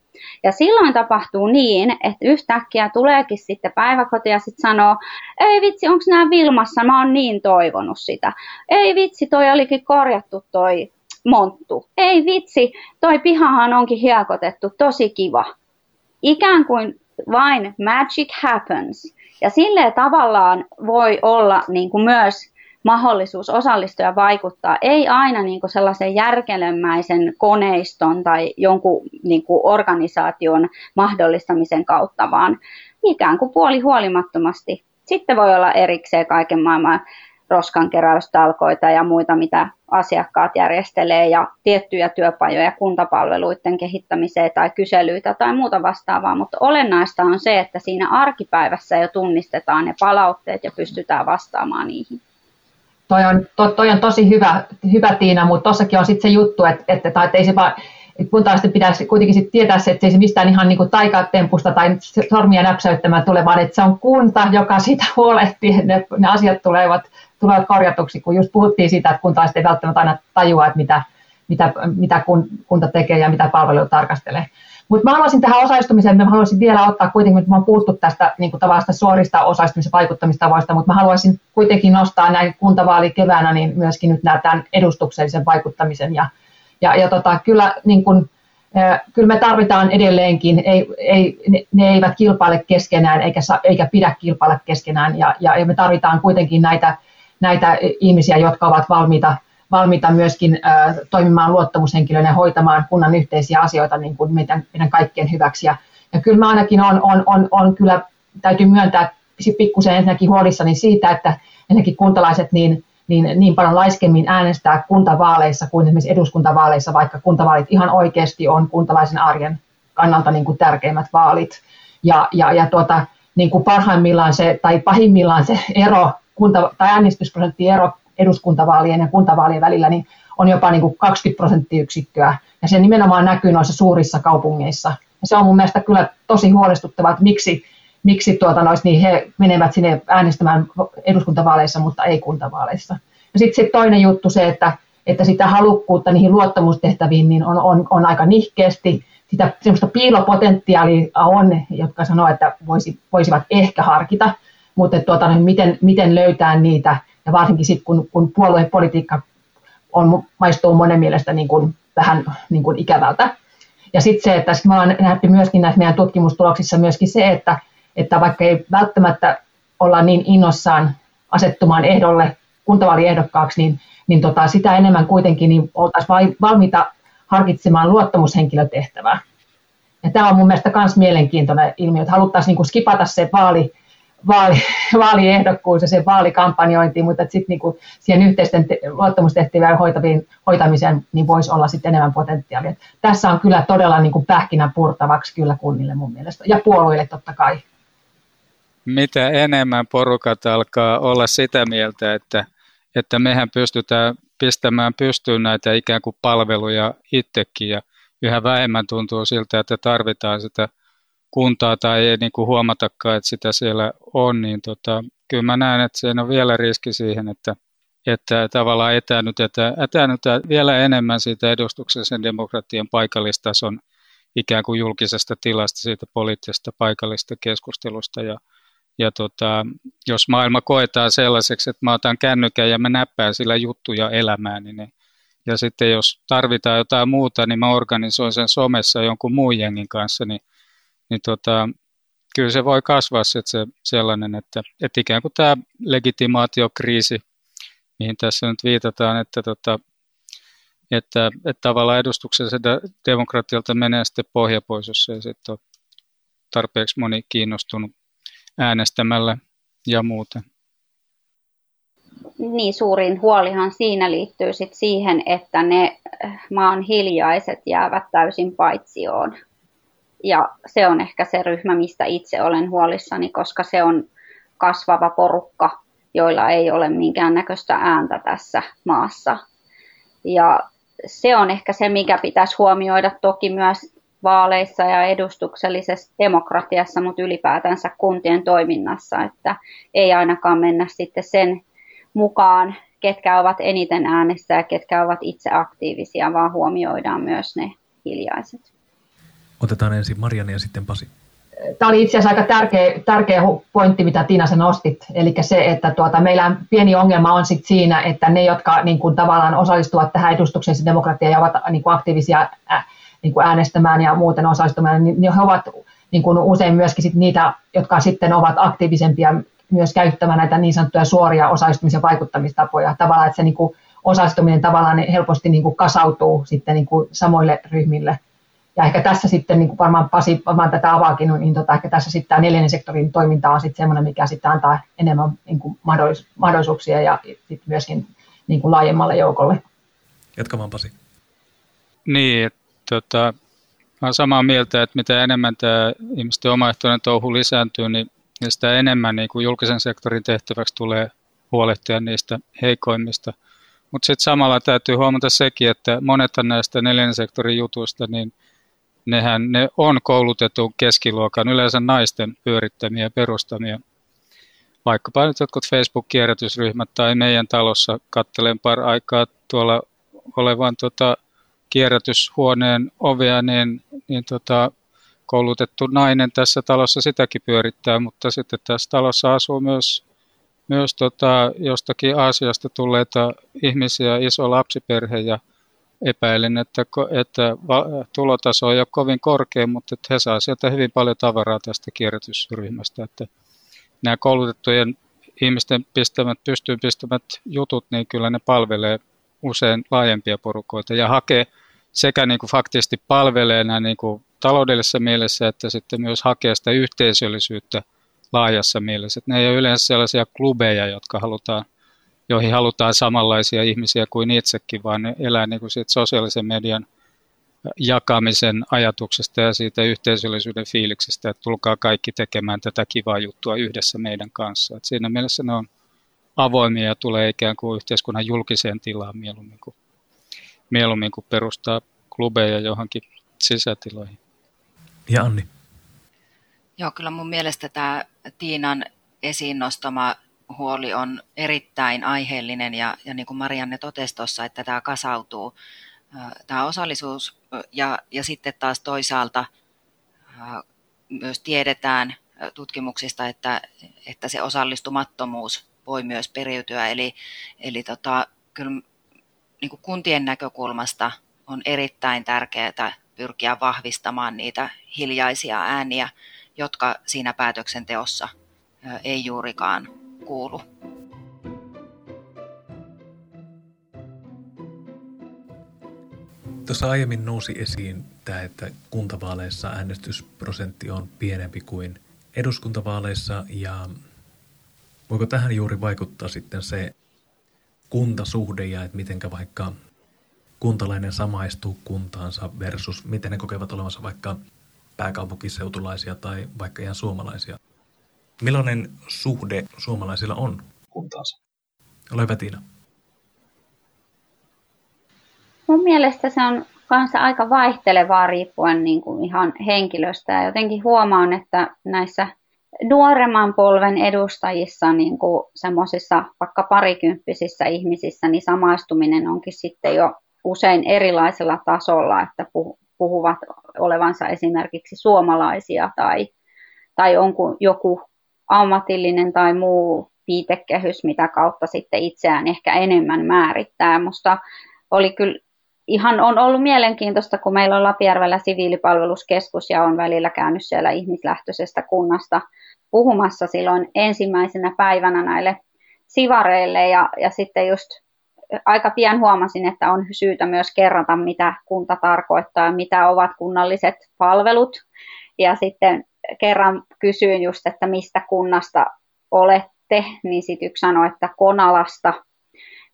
Ja silloin tapahtuu niin, että yhtäkkiä tuleekin sitten päiväkoti ja sitten sanoo, ei vitsi, onko nämä Vilmassa, mä oon niin toivonut sitä. Ei vitsi, toi olikin korjattu toi monttu. Ei vitsi, toi pihahan onkin hiekotettu, tosi kiva. Ikään kuin vain magic happens. Ja silleen tavallaan voi olla niin kuin myös mahdollisuus osallistua ja vaikuttaa, ei aina niin kuin sellaisen järkelemäisen koneiston tai jonkun niin kuin organisaation mahdollistamisen kautta, vaan ikään kuin puoli huolimattomasti. Sitten voi olla erikseen kaiken maailman roskankeräystalkoita ja muita, mitä asiakkaat järjestelee ja tiettyjä työpajoja kuntapalveluiden kehittämiseen tai kyselyitä tai muuta vastaavaa, mutta olennaista on se, että siinä arkipäivässä jo tunnistetaan ne palautteet ja pystytään vastaamaan niihin.
Toi on, to, toi on tosi hyvä, hyvä Tiina, mutta tuossakin on sitten se juttu, että, että, että, ei se vaan, että kuntalaisten pitäisi kuitenkin sit tietää se, että ei se mistään ihan niin taikatempusta tai sormia näpsäyttämään tule, vaan että se on kunta, joka sitä huolehtii, että ne, ne asiat tulevat tulevat korjatuksi, kun just puhuttiin siitä, että kuntalaiset ei välttämättä aina tajua, että mitä, mitä, mitä kunta tekee ja mitä palveluita tarkastelee. Mutta mä haluaisin tähän osallistumiseen, mä haluaisin vielä ottaa kuitenkin, että mä oon puhuttu tästä niin kuin suorista osallistumisen vaikuttamistavoista, mutta mä haluaisin kuitenkin nostaa näin kuntavaali keväänä niin myöskin nyt nämä tämän edustuksellisen vaikuttamisen. Ja, ja, ja tota, kyllä, niin kuin, kyllä me tarvitaan edelleenkin, ei, ei, ne, ne eivät kilpaile keskenään eikä, eikä pidä kilpailla keskenään ja, ja, ja me tarvitaan kuitenkin näitä näitä ihmisiä, jotka ovat valmiita, valmiita myöskin äh, toimimaan luottamushenkilönä ja hoitamaan kunnan yhteisiä asioita niin kuin meidän, meidän kaikkien hyväksi. Ja, ja kyllä mä ainakin on, on, on, on kyllä, täytyy myöntää pikkusen ensinnäkin huolissani siitä, että ensinnäkin kuntalaiset niin, niin, niin paljon laiskemmin äänestää kuntavaaleissa kuin esimerkiksi eduskuntavaaleissa, vaikka kuntavaalit ihan oikeasti on kuntalaisen arjen kannalta niin kuin tärkeimmät vaalit. Ja, ja, ja tuota, niin kuin parhaimmillaan se, tai pahimmillaan se ero kunta, tai äänestysprosentti-ero eduskuntavaalien ja kuntavaalien välillä niin on jopa niin kuin 20 prosenttiyksikköä. Ja se nimenomaan näkyy noissa suurissa kaupungeissa. Ja se on mun mielestä kyllä tosi huolestuttavaa, että miksi, miksi tuota, nois, niin he menevät sinne äänestämään eduskuntavaaleissa, mutta ei kuntavaaleissa. Ja sitten sit toinen juttu se, että, että sitä halukkuutta niihin luottamustehtäviin niin on, on, on aika nihkeästi. Sitä semmoista piilopotentiaalia on, jotka sanoo, että voisi, voisivat ehkä harkita – mutta tuota, niin miten, miten löytää niitä, ja varsinkin sitten kun, kun puoluepolitiikka on, maistuu monen mielestä niin kuin, vähän niin kuin ikävältä. Ja sitten se, että sit me ollaan nähty myöskin näissä meidän tutkimustuloksissa myöskin se, että, että vaikka ei välttämättä olla niin innossaan asettumaan ehdolle kuntavaaliehdokkaaksi, niin, niin tota, sitä enemmän kuitenkin niin oltaisiin valmiita harkitsemaan luottamushenkilötehtävää. Ja tämä on mun mielestä myös mielenkiintoinen ilmiö, että haluttaisiin niin skipata se vaali, vaali, (laughs) vaaliehdokkuus ja sen vaalikampanjointiin, mutta sitten niinku siihen yhteisten te- luottamustehtävien hoitaviin, hoitamiseen niin voisi olla sitten enemmän potentiaalia. Tässä on kyllä todella niinku pähkinä purtavaksi kyllä kunnille mun mielestä ja puolueille totta kai.
Mitä enemmän porukat alkaa olla sitä mieltä, että, että mehän pystytään pistämään pystyyn näitä ikään kuin palveluja itsekin ja yhä vähemmän tuntuu siltä, että tarvitaan sitä kuntaa tai ei niin kuin huomatakaan, että sitä siellä on, niin tota, kyllä mä näen, että siinä on vielä riski siihen, että, että tavallaan etäännytetään, etäännytetään vielä enemmän siitä edustuksellisen demokratian paikallistason ikään kuin julkisesta tilasta, siitä poliittisesta paikallista keskustelusta. Ja ja tota, jos maailma koetaan sellaiseksi, että mä otan kännykän ja mä näppään sillä juttuja elämään, niin ja sitten jos tarvitaan jotain muuta, niin mä organisoin sen somessa jonkun muun jengin kanssa, niin, niin tota, kyllä se voi kasvaa se, että se sellainen, että, että ikään kuin tämä legitimaatiokriisi, mihin tässä nyt viitataan, että, tota, että, että tavallaan edustuksessa demokratialta menee sitten pohja pois, jos ei sitten ole tarpeeksi moni kiinnostunut äänestämällä ja muuten.
Niin, suurin huolihan siinä liittyy sit siihen, että ne maan hiljaiset jäävät täysin paitsioon. Ja se on ehkä se ryhmä, mistä itse olen huolissani, koska se on kasvava porukka, joilla ei ole minkäännäköistä ääntä tässä maassa. Ja se on ehkä se, mikä pitäisi huomioida toki myös vaaleissa ja edustuksellisessa demokratiassa, mutta ylipäätänsä kuntien toiminnassa, että ei ainakaan mennä sitten sen mukaan, ketkä ovat eniten äänessä ja ketkä ovat itse aktiivisia, vaan huomioidaan myös ne hiljaiset.
Otetaan ensin Marianne ja sitten Pasi.
Tämä oli itse asiassa aika tärkeä, tärkeä pointti, mitä Tiina sä nostit. Eli se, että tuota, meillä pieni ongelma on sit siinä, että ne, jotka niin kuin, tavallaan osallistuvat tähän edustukselliseen demokratiaan ja ovat niin kuin, aktiivisia niin kuin äänestämään ja muuten osallistumaan, niin, niin he ovat niin kuin usein myöskin sit niitä, jotka sitten ovat aktiivisempia myös käyttämään näitä niin sanottuja suoria osallistumis- ja vaikuttamistapoja. Tavallaan, että se niin kuin osallistuminen tavallaan helposti niin kuin kasautuu sitten niin kuin samoille ryhmille. Ja ehkä tässä sitten, niin kuin varmaan Pasi varmaan tätä avaakin, niin tota, ehkä tässä sitten tämä neljännen sektorin toiminta on sitten semmoinen, mikä sitten antaa enemmän niin kuin mahdollisuuksia ja sitten myöskin niin kuin laajemmalle joukolle.
Jatkamaan Pasi.
Niin, että tota, olen samaa mieltä, että mitä enemmän tämä ihmisten omaehtoinen touhu lisääntyy, niin sitä enemmän niin kuin julkisen sektorin tehtäväksi tulee huolehtia niistä heikoimmista. Mutta sitten samalla täytyy huomata sekin, että monet näistä neljännen sektorin jutuista, niin nehän ne on koulutetun keskiluokan, yleensä naisten pyörittämiä perustamia. Vaikkapa nyt jotkut Facebook-kierrätysryhmät tai meidän talossa kattelen par aikaa tuolla olevan tota, kierrätyshuoneen ovea, niin, niin tota, koulutettu nainen tässä talossa sitäkin pyörittää, mutta sitten tässä talossa asuu myös, myös tota, jostakin Aasiasta tulleita ihmisiä, iso lapsiperhe ja epäilen, että, että tulotaso ei ole kovin korkea, mutta että he saavat sieltä hyvin paljon tavaraa tästä kierrätysryhmästä. Että nämä koulutettujen ihmisten pistämät, pystyyn pistämät jutut, niin kyllä ne palvelee usein laajempia porukoita ja hakee sekä niin kuin faktisesti palvelee näin niin kuin taloudellisessa mielessä, että sitten myös hakee sitä yhteisöllisyyttä laajassa mielessä. Että ne ei ole yleensä sellaisia klubeja, jotka halutaan, joihin halutaan samanlaisia ihmisiä kuin itsekin, vaan ne elää niin kuin siitä sosiaalisen median jakamisen ajatuksesta ja siitä yhteisöllisyyden fiiliksestä, että tulkaa kaikki tekemään tätä kivaa juttua yhdessä meidän kanssa. Että siinä mielessä ne on avoimia ja tulee ikään kuin yhteiskunnan julkiseen tilaan mieluummin kuin mieluummin kuin perustaa klubeja johonkin sisätiloihin.
Ja Anni?
Joo, kyllä mun mielestä tämä Tiinan esiin nostama huoli on erittäin aiheellinen ja, ja niin kuin Marianne totesi tuossa, että tämä kasautuu, tämä osallisuus ja, ja sitten taas toisaalta myös tiedetään tutkimuksista, että, että se osallistumattomuus voi myös periytyä. Eli, eli tota, kyllä niin kuin kuntien näkökulmasta on erittäin tärkeää pyrkiä vahvistamaan niitä hiljaisia ääniä, jotka siinä päätöksenteossa ei juurikaan kuulu.
Tuossa aiemmin nousi esiin tämä, että kuntavaaleissa äänestysprosentti on pienempi kuin eduskuntavaaleissa ja voiko tähän juuri vaikuttaa sitten se, kuntasuhde ja että miten vaikka kuntalainen samaistuu kuntaansa versus miten ne kokevat olevansa vaikka pääkaupunkiseutulaisia tai vaikka ihan suomalaisia. Millainen suhde suomalaisilla on kuntaansa? Ole hyvä Tiina.
mun mielestä se on kanssa aika vaihtelevaa riippuen niin kuin ihan henkilöstä. Ja jotenkin huomaan, että näissä nuoremman polven edustajissa, niin kuin semmoisissa vaikka parikymppisissä ihmisissä, niin samaistuminen onkin sitten jo usein erilaisella tasolla, että puhuvat olevansa esimerkiksi suomalaisia tai, tai onko joku ammatillinen tai muu viitekehys, mitä kautta sitten itseään ehkä enemmän määrittää. Musta oli kyllä ihan on ollut mielenkiintoista, kun meillä on Lapijärvellä siviilipalveluskeskus ja on välillä käynyt siellä ihmislähtöisestä kunnasta puhumassa silloin ensimmäisenä päivänä näille sivareille ja, ja sitten just aika pian huomasin, että on syytä myös kerrata, mitä kunta tarkoittaa, mitä ovat kunnalliset palvelut. Ja sitten kerran kysyin just, että mistä kunnasta olette, niin sitten yksi sanoi, että Konalasta.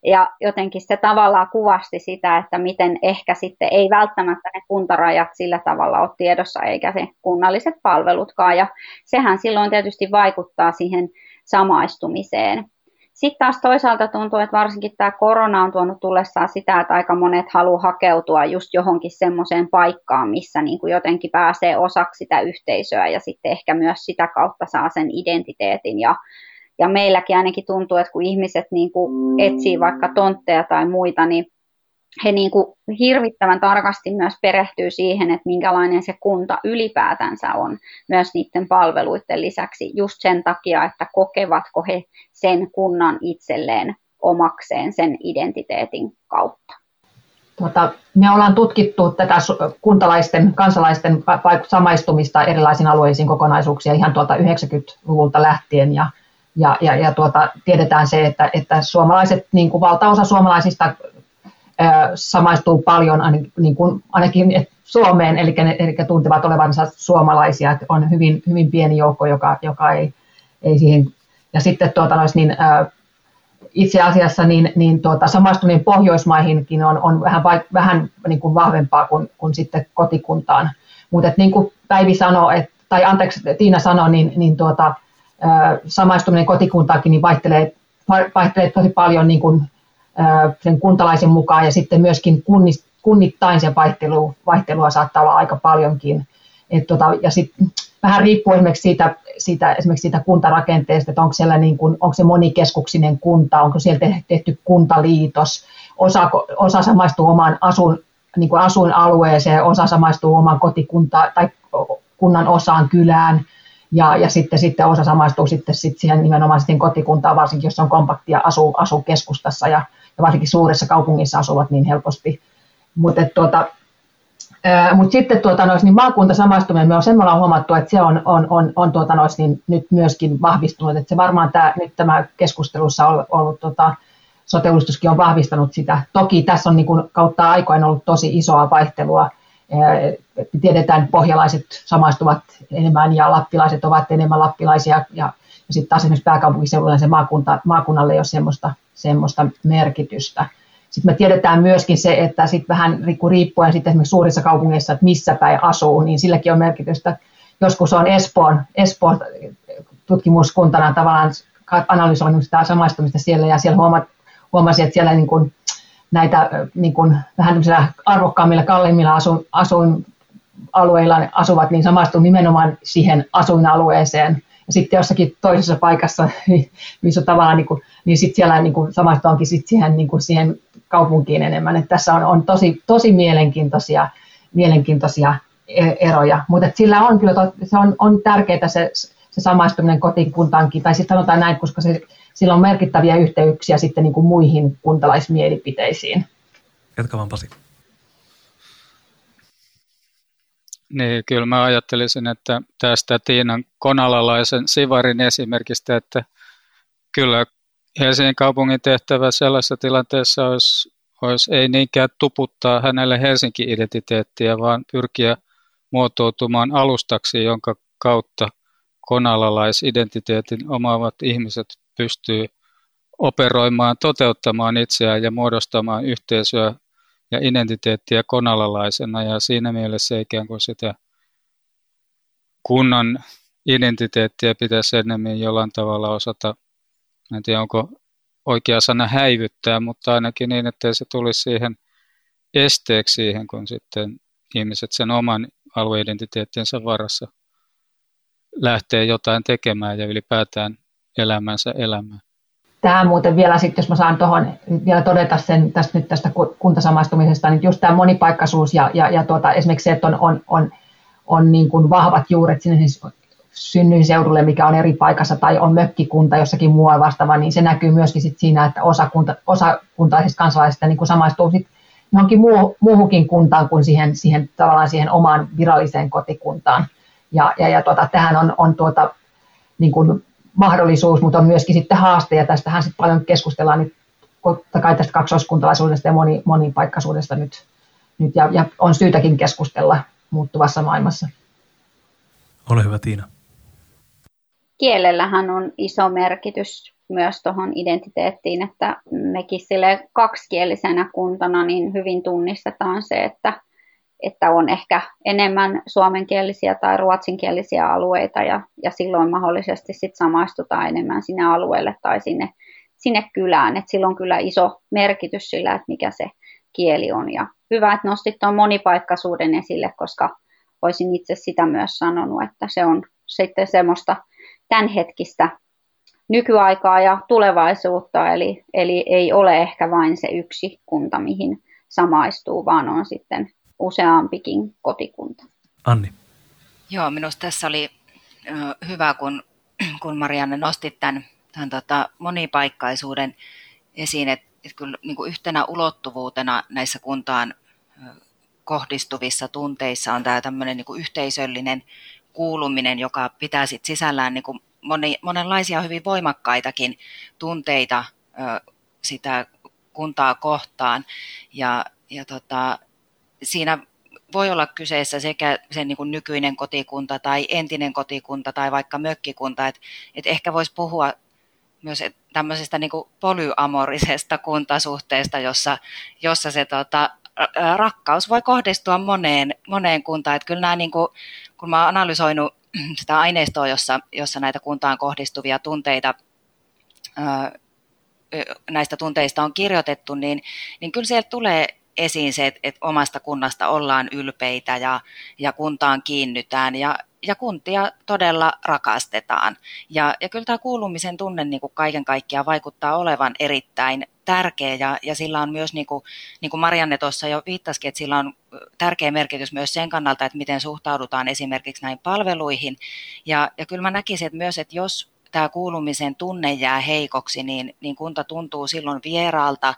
Ja jotenkin se tavallaan kuvasti sitä, että miten ehkä sitten ei välttämättä ne kuntarajat sillä tavalla ole tiedossa, eikä se kunnalliset palvelutkaan. Ja sehän silloin tietysti vaikuttaa siihen samaistumiseen. Sitten taas toisaalta tuntuu, että varsinkin tämä korona on tuonut tullessaan sitä, että aika monet haluaa hakeutua just johonkin semmoiseen paikkaan, missä niin kuin jotenkin pääsee osaksi sitä yhteisöä ja sitten ehkä myös sitä kautta saa sen identiteetin. Ja, ja meilläkin ainakin tuntuu, että kun ihmiset niin kuin etsii vaikka tontteja tai muita, niin he niin kuin hirvittävän tarkasti myös perehtyy siihen, että minkälainen se kunta ylipäätänsä on myös niiden palveluiden lisäksi, just sen takia, että kokevatko he sen kunnan itselleen omakseen sen identiteetin kautta.
Tuota, me ollaan tutkittu tätä kuntalaisten, kansalaisten samaistumista erilaisiin alueisiin kokonaisuuksia ihan tuolta 90-luvulta lähtien ja, ja, ja, ja tuota, tiedetään se, että, että suomalaiset, niin kuin valtaosa suomalaisista samaistuu paljon niin kuin, ainakin Suomeen, eli, ne, eli tuntevat olevansa suomalaisia, että on hyvin, hyvin pieni joukko, joka, joka ei, ei siihen, ja sitten tuota, niin, itse asiassa niin, niin tuota, samaistuminen Pohjoismaihinkin on, on vähän, vähän niin kuin vahvempaa kuin, kuin sitten kotikuntaan. Mutta niin kuin Päivi sanoi, et, tai anteeksi Tiina sanoi, niin, niin tuota, samaistuminen kotikuntaakin niin vaihtelee, vaihtelee tosi paljon niin kuin sen kuntalaisen mukaan ja sitten myöskin kunnittain se vaihtelu, vaihtelua saattaa olla aika paljonkin. Et tota, ja sit, vähän riippuu esimerkiksi siitä, siitä, esimerkiksi siitä kuntarakenteesta, että onko, siellä niin kuin, onko se monikeskuksinen kunta, onko siellä tehty kuntaliitos, osa, osa samaistuu omaan asun, niin kuin asuinalueeseen, osa samaistuu omaan kotikuntaan tai kunnan osaan kylään, ja, ja sitten, sitten osa samaistuu sitten, sitten siihen nimenomaan siihen kotikuntaan, varsinkin jos on kompaktia asuu, asuu keskustassa ja, ja varsinkin suuressa kaupungissa asuvat niin helposti. Mutta tuota, mut sitten tuota, nois, niin maakuntasamaistuminen, me on sen me huomattu, että se on, on, on, on tuota, nois, niin nyt myöskin vahvistunut. Että se varmaan tämä, nyt tämä keskustelussa ollut, ollut tota, sote on vahvistanut sitä. Toki tässä on niin kuin, kautta aikoina ollut tosi isoa vaihtelua. Tiedetään, että pohjalaiset samaistuvat enemmän ja lappilaiset ovat enemmän lappilaisia ja, ja sitten taas esimerkiksi pääkaupunkiseudulla se maakunta, maakunnalle ei ole semmoista semmoista merkitystä. Sitten me tiedetään myöskin se, että sitten vähän riippuen sitten esimerkiksi suurissa kaupungeissa, että missä päin asuu, niin silläkin on merkitystä. Joskus on Espoon, Espoon tutkimuskuntana tavallaan analysoinut sitä samaistumista siellä ja siellä huomat, huomasin, että siellä niin kuin näitä niin kuin vähän arvokkaammilla, kalliimmilla asuin, asuinalueilla asuvat, niin samastuu nimenomaan siihen asuinalueeseen. Ja sitten jossakin toisessa paikassa, (laughs) missä tavallaan niin kuin niin sitten siellä niin kuin samastuankin sit siihen, niin kuin siihen kaupunkiin enemmän. Et tässä on, on tosi, tosi mielenkiintoisia, mielenkiintoisia e, eroja, mutta sillä on kyllä se on, on tärkeää se, se samaistuminen kotikuntaankin, tai sitten sanotaan näin, koska se, sillä on merkittäviä yhteyksiä sitten niin kuin muihin kuntalaismielipiteisiin.
Jatka vaan Pasi.
Niin, kyllä mä ajattelisin, että tästä Tiinan konalalaisen Sivarin esimerkistä, että kyllä Helsingin kaupungin tehtävä sellaisessa tilanteessa olisi, olisi ei niinkään tuputtaa hänelle Helsinki-identiteettiä, vaan pyrkiä muotoutumaan alustaksi, jonka kautta konalalaisidentiteetin omaavat ihmiset pystyy operoimaan, toteuttamaan itseään ja muodostamaan yhteisöä ja identiteettiä konalalaisena. Ja siinä mielessä ikään kuin sitä kunnan identiteettiä pitäisi enemmän jollain tavalla osata en tiedä onko oikea sana häivyttää, mutta ainakin niin, että se tulisi siihen esteeksi siihen, kun sitten ihmiset sen oman alueidentiteettinsä varassa lähtee jotain tekemään ja ylipäätään elämänsä elämään.
Tähän muuten vielä sitten, jos mä saan tuohon vielä todeta sen tästä, nyt tästä kuntasamaistumisesta, niin just tämä monipaikkaisuus ja, ja, ja tuota, esimerkiksi se, että on, on, on, on niin kuin vahvat juuret sinne siis synnyinseudulle, mikä on eri paikassa, tai on mökkikunta jossakin muualla vastaava, niin se näkyy myöskin sit siinä, että osa, kunta, osa kuntaisista kansalaisista niin kuin samaistuu sit johonkin muu, muuhunkin kuntaan kuin siihen, siihen, tavallaan siihen omaan viralliseen kotikuntaan. Ja, ja, ja tuota, tähän on, on tuota, niin kuin mahdollisuus, mutta on myöskin sitten haaste, ja tästähän sitten paljon keskustellaan nyt totta kai tästä kaksoiskuntalaisuudesta ja moni, monipaikkaisuudesta nyt, nyt ja, ja on syytäkin keskustella muuttuvassa maailmassa.
Ole hyvä Tiina.
Kielellähän on iso merkitys myös tuohon identiteettiin, että mekin sille kaksikielisenä kuntana niin hyvin tunnistetaan se, että, että on ehkä enemmän suomenkielisiä tai ruotsinkielisiä alueita ja, ja silloin mahdollisesti sit samaistutaan enemmän sinne alueelle tai sinne, sinne kylään. Et sillä on kyllä iso merkitys sillä, että mikä se kieli on. Ja hyvä, että nostit tuon monipaikkaisuuden esille, koska olisin itse sitä myös sanonut, että se on sitten semmoista tämänhetkistä nykyaikaa ja tulevaisuutta, eli, eli ei ole ehkä vain se yksi kunta, mihin samaistuu, vaan on sitten useampikin kotikunta.
Anni.
Joo, minusta tässä oli hyvä, kun, kun Marianne nostit tämän, tämän tota monipaikkaisuuden esiin, että, että kyllä niin kuin yhtenä ulottuvuutena näissä kuntaan kohdistuvissa tunteissa on tämä tämmöinen niin kuin yhteisöllinen kuuluminen, joka pitää sit sisällään niin kuin moni, monenlaisia hyvin voimakkaitakin tunteita ö, sitä kuntaa kohtaan. Ja, ja tota, siinä voi olla kyseessä sekä sen niin kuin nykyinen kotikunta tai entinen kotikunta tai vaikka mökkikunta, että et ehkä voisi puhua myös tämmöisestä niin kuin polyamorisesta kuntasuhteesta, jossa, jossa se tota, rakkaus voi kohdistua moneen, moneen kuntaan. Että kyllä nämä, niin kuin, kun mä oon analysoinut (clears throat) sitä aineistoa, jossa, jossa näitä kuntaan kohdistuvia tunteita näistä tunteista on kirjoitettu, niin, niin kyllä sieltä tulee esiin se, että, että omasta kunnasta ollaan ylpeitä ja, ja kuntaan kiinnytään ja, ja kuntia todella rakastetaan. Ja, ja kyllä tämä kuulumisen tunne niin kuin kaiken kaikkiaan vaikuttaa olevan erittäin tärkeä ja, ja sillä on myös, niin kuin, niin kuin Marianne tuossa jo viittasikin, että sillä on tärkeä merkitys myös sen kannalta, että miten suhtaudutaan esimerkiksi näihin palveluihin. Ja, ja kyllä mä näkisin että myös, että jos tämä kuulumisen tunne jää heikoksi, niin, niin kunta tuntuu silloin vieraalta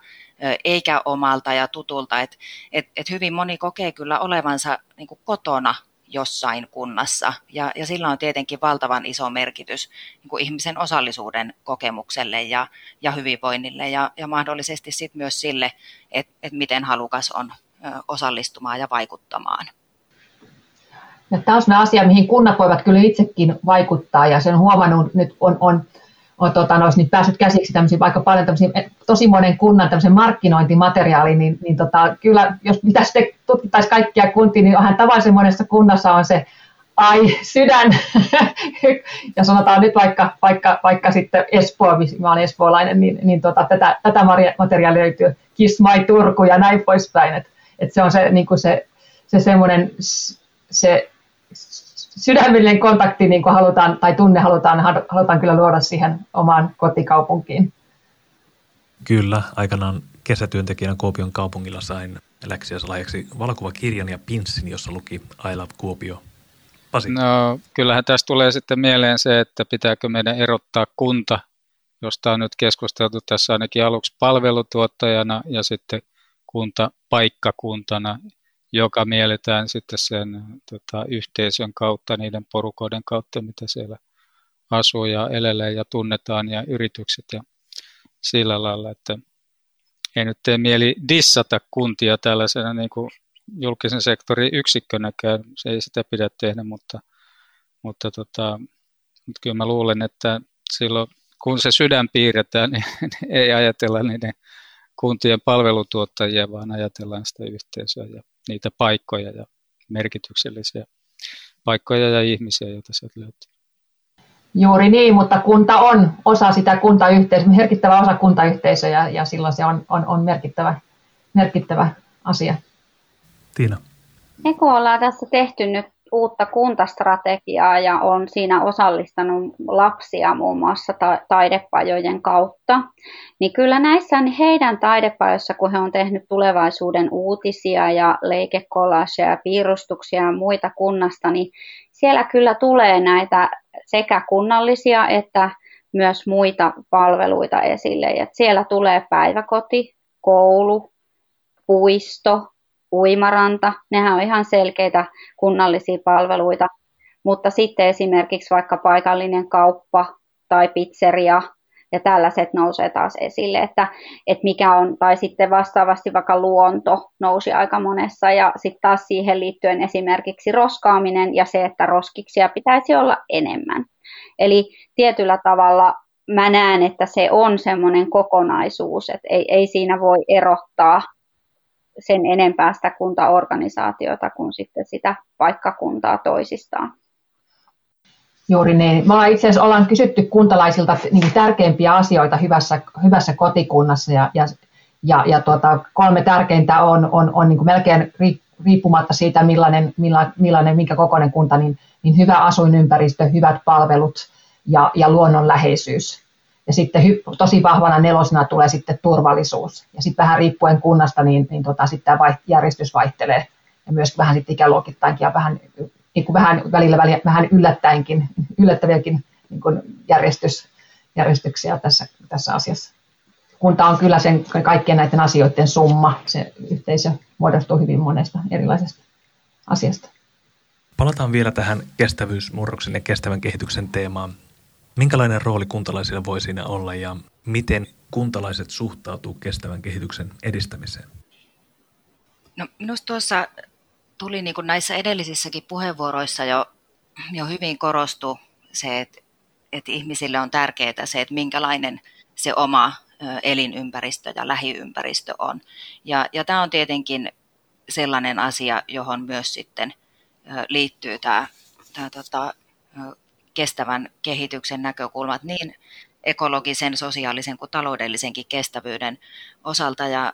eikä omalta ja tutulta. Et, et, et hyvin moni kokee kyllä olevansa niin kuin kotona jossain kunnassa. Ja, ja sillä on tietenkin valtavan iso merkitys niin kuin ihmisen osallisuuden kokemukselle ja, ja hyvinvoinnille ja, ja mahdollisesti sit myös sille, että et miten halukas on osallistumaan ja vaikuttamaan.
Tämä on sellainen asia, mihin kunnat voivat kyllä itsekin vaikuttaa ja sen huomannut nyt on, on on tota, no, niin päässyt käsiksi tämmöisiin, vaikka paljon tämmöisiin, tosi monen kunnan tämmöisen markkinointimateriaaliin, niin, niin tota, kyllä jos mitä sitten tutkittaisiin kaikkia kuntia, niin onhan tavallisen monessa kunnassa on se ai sydän, (laughs) ja sanotaan nyt vaikka, vaikka, vaikka sitten Espoo, mä olen espoolainen, niin, niin tota, tätä, tätä materiaalia löytyy Kiss My Turku ja näin poispäin, että et se on se, niin se, se semmoinen se sydämellinen kontakti niin kuin halutaan, tai tunne halutaan, halutaan kyllä luoda siihen omaan kotikaupunkiin.
Kyllä, aikanaan kesätyöntekijänä Kuopion kaupungilla sain läksiässä lahjaksi valokuvakirjan ja pinssin, jossa luki I love Kuopio.
Pasi. No, kyllähän tästä tulee sitten mieleen se, että pitääkö meidän erottaa kunta, josta on nyt keskusteltu tässä ainakin aluksi palvelutuottajana ja sitten kunta paikkakuntana joka mielletään sitten sen tota, yhteisön kautta, niiden porukoiden kautta, mitä siellä asuu ja elelee ja tunnetaan ja yritykset ja sillä lailla, että ei nyt tee mieli dissata kuntia tällaisena niin kuin julkisen sektorin yksikkönäkään, se ei sitä pidä tehdä, mutta, mutta, tota, mutta kyllä mä luulen, että silloin kun se sydän piirretään, niin (laughs) ei ajatella niiden kuntien palvelutuottajia, vaan ajatellaan sitä yhteisöä ja niitä paikkoja ja merkityksellisiä paikkoja ja ihmisiä, joita sieltä löytyy.
Juuri niin, mutta kunta on osa sitä kuntayhteisöä, merkittävä osa kuntayhteisöä ja, ja silloin se on, on, on merkittävä, merkittävä asia.
Tiina.
Me kun ollaan tässä tehty nyt uutta kuntastrategiaa ja on siinä osallistanut lapsia muun muassa ta- taidepajojen kautta, niin kyllä näissä heidän taidepajoissa, kun he on tehnyt tulevaisuuden uutisia ja leikekolasia ja piirustuksia ja muita kunnasta, niin siellä kyllä tulee näitä sekä kunnallisia että myös muita palveluita esille. Et siellä tulee päiväkoti, koulu, puisto, uimaranta, nehän on ihan selkeitä kunnallisia palveluita, mutta sitten esimerkiksi vaikka paikallinen kauppa tai pizzeria ja tällaiset nousee taas esille, että, että mikä on, tai sitten vastaavasti vaikka luonto nousi aika monessa. Ja sitten taas siihen liittyen esimerkiksi roskaaminen ja se, että roskiksia pitäisi olla enemmän. Eli tietyllä tavalla mä näen, että se on semmoinen kokonaisuus, että ei, ei siinä voi erottaa sen enempää sitä kuntaorganisaatiota kuin sitten sitä paikkakuntaa toisistaan.
Juuri niin. Me ollaan itse asiassa ollaan kysytty kuntalaisilta niin tärkeimpiä asioita hyvässä, hyvässä kotikunnassa ja, ja, ja, ja tuota, kolme tärkeintä on, on, on niin melkein riippumatta siitä, millainen, millainen, minkä kokoinen kunta, niin, niin hyvä asuinympäristö, hyvät palvelut ja, ja luonnonläheisyys. Ja sitten tosi vahvana nelosena tulee sitten turvallisuus. Ja sitten vähän riippuen kunnasta, niin, niin tota, sitten tämä järjestys vaihtelee. Ja myös vähän sitten ikäluokittainkin ja vähän, niin kuin vähän välillä, välillä vähän yllättäenkin, yllättäviäkin niin kuin järjestys, järjestyksiä tässä, tässä asiassa. Kunta on kyllä sen kaikkien näiden asioiden summa. Se yhteisö muodostuu hyvin monesta erilaisesta asiasta.
Palataan vielä tähän kestävyysmurroksen ja kestävän kehityksen teemaan. Minkälainen rooli kuntalaisilla voi siinä olla ja miten kuntalaiset suhtautuu kestävän kehityksen edistämiseen?
No, minusta tuossa tuli niin kuin näissä edellisissäkin puheenvuoroissa jo, jo hyvin korostu se, että, että ihmisille on tärkeää se, että minkälainen se oma elinympäristö ja lähiympäristö on. Ja, ja tämä on tietenkin sellainen asia, johon myös sitten liittyy tämä, tämä tota, kestävän kehityksen näkökulmat niin ekologisen, sosiaalisen kuin taloudellisenkin kestävyyden osalta. Ja,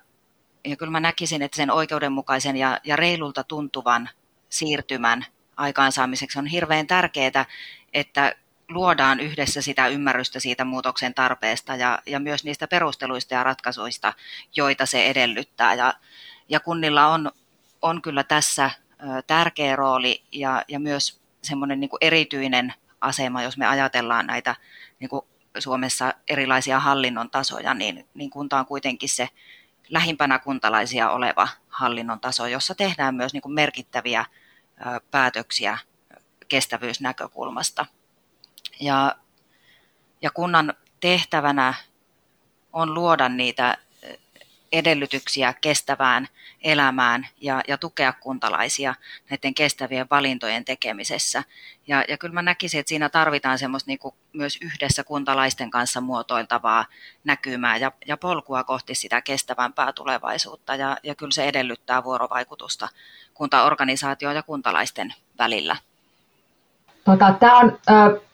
ja kyllä mä näkisin, että sen oikeudenmukaisen ja, ja reilulta tuntuvan siirtymän aikaansaamiseksi on hirveän tärkeää, että luodaan yhdessä sitä ymmärrystä siitä muutoksen tarpeesta ja, ja myös niistä perusteluista ja ratkaisuista, joita se edellyttää. Ja, ja kunnilla on, on kyllä tässä tärkeä rooli ja, ja myös semmoinen niin erityinen asema, jos me ajatellaan näitä niin kuin Suomessa erilaisia hallinnon tasoja, niin, niin kunta on kuitenkin se lähimpänä kuntalaisia oleva hallinnon taso, jossa tehdään myös niin kuin merkittäviä päätöksiä kestävyysnäkökulmasta. Ja, ja kunnan tehtävänä on luoda niitä edellytyksiä kestävään elämään ja, ja tukea kuntalaisia näiden kestävien valintojen tekemisessä. Ja, ja kyllä mä näkisin, että siinä tarvitaan semmoista niin kuin myös yhdessä kuntalaisten kanssa muotoiltavaa näkymää ja, ja polkua kohti sitä kestävämpää tulevaisuutta. Ja, ja kyllä se edellyttää vuorovaikutusta kuntaorganisaatio ja kuntalaisten välillä.
Tota, Tämä on äh,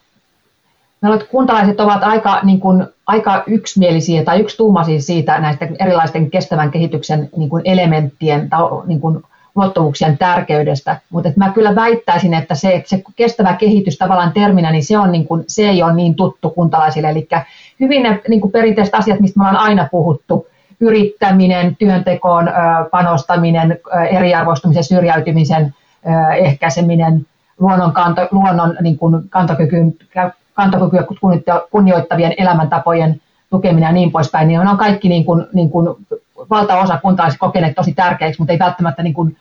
että kuntalaiset ovat aika, niin kuin, aika yksimielisiä tai yksituumaisia siitä näistä erilaisten kestävän kehityksen niin kuin elementtien tai niin kuin, ulottuvuuksien tärkeydestä, mutta mä kyllä väittäisin, että se, että se kestävä kehitys tavallaan terminä, niin se, on niin kuin, se ei ole niin tuttu kuntalaisille. Eli hyvin ne niin kuin perinteiset asiat, mistä me ollaan aina puhuttu, yrittäminen, työntekoon panostaminen, eriarvoistumisen, syrjäytymisen ehkäiseminen, luonnon, kanto, luonnon niin kuin kantokykyyn kantokykyä kunnioittavien elämäntapojen tukeminen ja niin poispäin, niin on kaikki niin kuin, niin kuin valtaosa kuntalaiset kokeneet tosi tärkeiksi, mutta ei välttämättä niin kuin,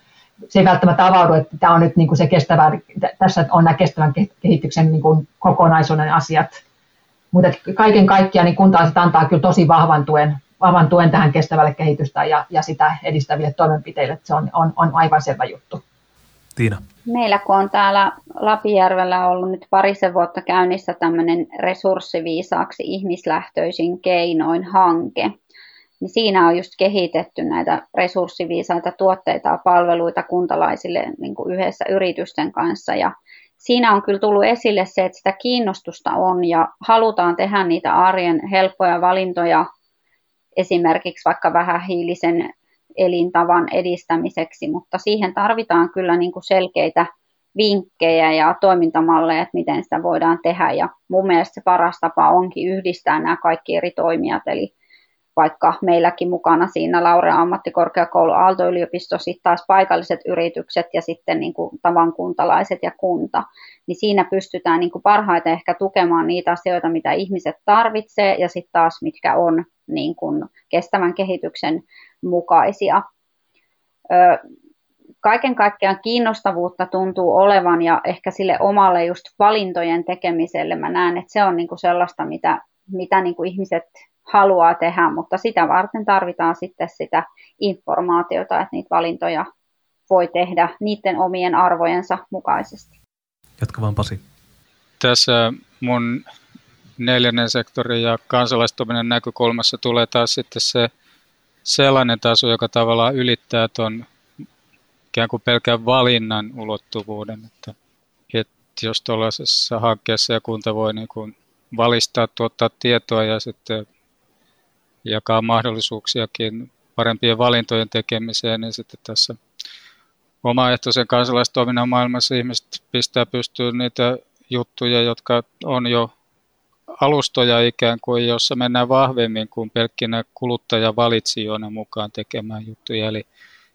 se ei välttämättä avaudu, että tämä on nyt niin kuin se kestävä, tässä on nämä kestävän kehityksen niin kuin kokonaisuuden asiat. Mutta kaiken kaikkiaan niin kuntalaiset antaa kyllä tosi vahvan tuen, vahvan tuen tähän kestävälle kehitystä ja, ja sitä edistäville toimenpiteille. Se on, on, on aivan selvä juttu.
Tiina.
Meillä kun on täällä Lapijärvellä ollut nyt parisen vuotta käynnissä tämmöinen resurssiviisaaksi ihmislähtöisin keinoin hanke, niin siinä on just kehitetty näitä resurssiviisaita tuotteita ja palveluita kuntalaisille niin kuin yhdessä yritysten kanssa. Ja siinä on kyllä tullut esille se, että sitä kiinnostusta on ja halutaan tehdä niitä arjen helppoja valintoja esimerkiksi vaikka vähän hiilisen elintavan edistämiseksi, mutta siihen tarvitaan kyllä niin kuin selkeitä vinkkejä ja toimintamalleja, että miten sitä voidaan tehdä. Ja mun mielestä se paras tapa onkin yhdistää nämä kaikki eri toimijat, eli vaikka meilläkin mukana siinä Laurea ammattikorkeakoulu, Aalto-yliopisto, sitten taas paikalliset yritykset ja sitten niin kuin tavan kuntalaiset ja kunta, niin siinä pystytään niin kuin parhaiten ehkä tukemaan niitä asioita, mitä ihmiset tarvitsee ja sitten taas mitkä on niin kuin kestävän kehityksen mukaisia. Kaiken kaikkiaan kiinnostavuutta tuntuu olevan ja ehkä sille omalle just valintojen tekemiselle mä näen, että se on niin kuin sellaista, mitä, mitä niin kuin ihmiset haluaa tehdä, mutta sitä varten tarvitaan sitten sitä informaatiota, että niitä valintoja voi tehdä niiden omien arvojensa mukaisesti.
Jatka vaan Pasi.
Tässä mun neljännen sektorin ja kansalaistoiminnan näkökulmassa tulee taas sitten se sellainen taso, joka tavallaan ylittää tuon ikään kuin pelkän valinnan ulottuvuuden, että, että jos tuollaisessa hankkeessa ja kunta voi niin kuin valistaa, tuottaa tietoa ja sitten jakaa mahdollisuuksiakin parempien valintojen tekemiseen, niin sitten tässä omaehtoisen kansalaistoiminnan maailmassa ihmiset pistää pystyyn niitä juttuja, jotka on jo alustoja ikään kuin, jossa mennään vahvemmin kuin pelkkinä kuluttajavalitsijoina mukaan tekemään juttuja. Eli,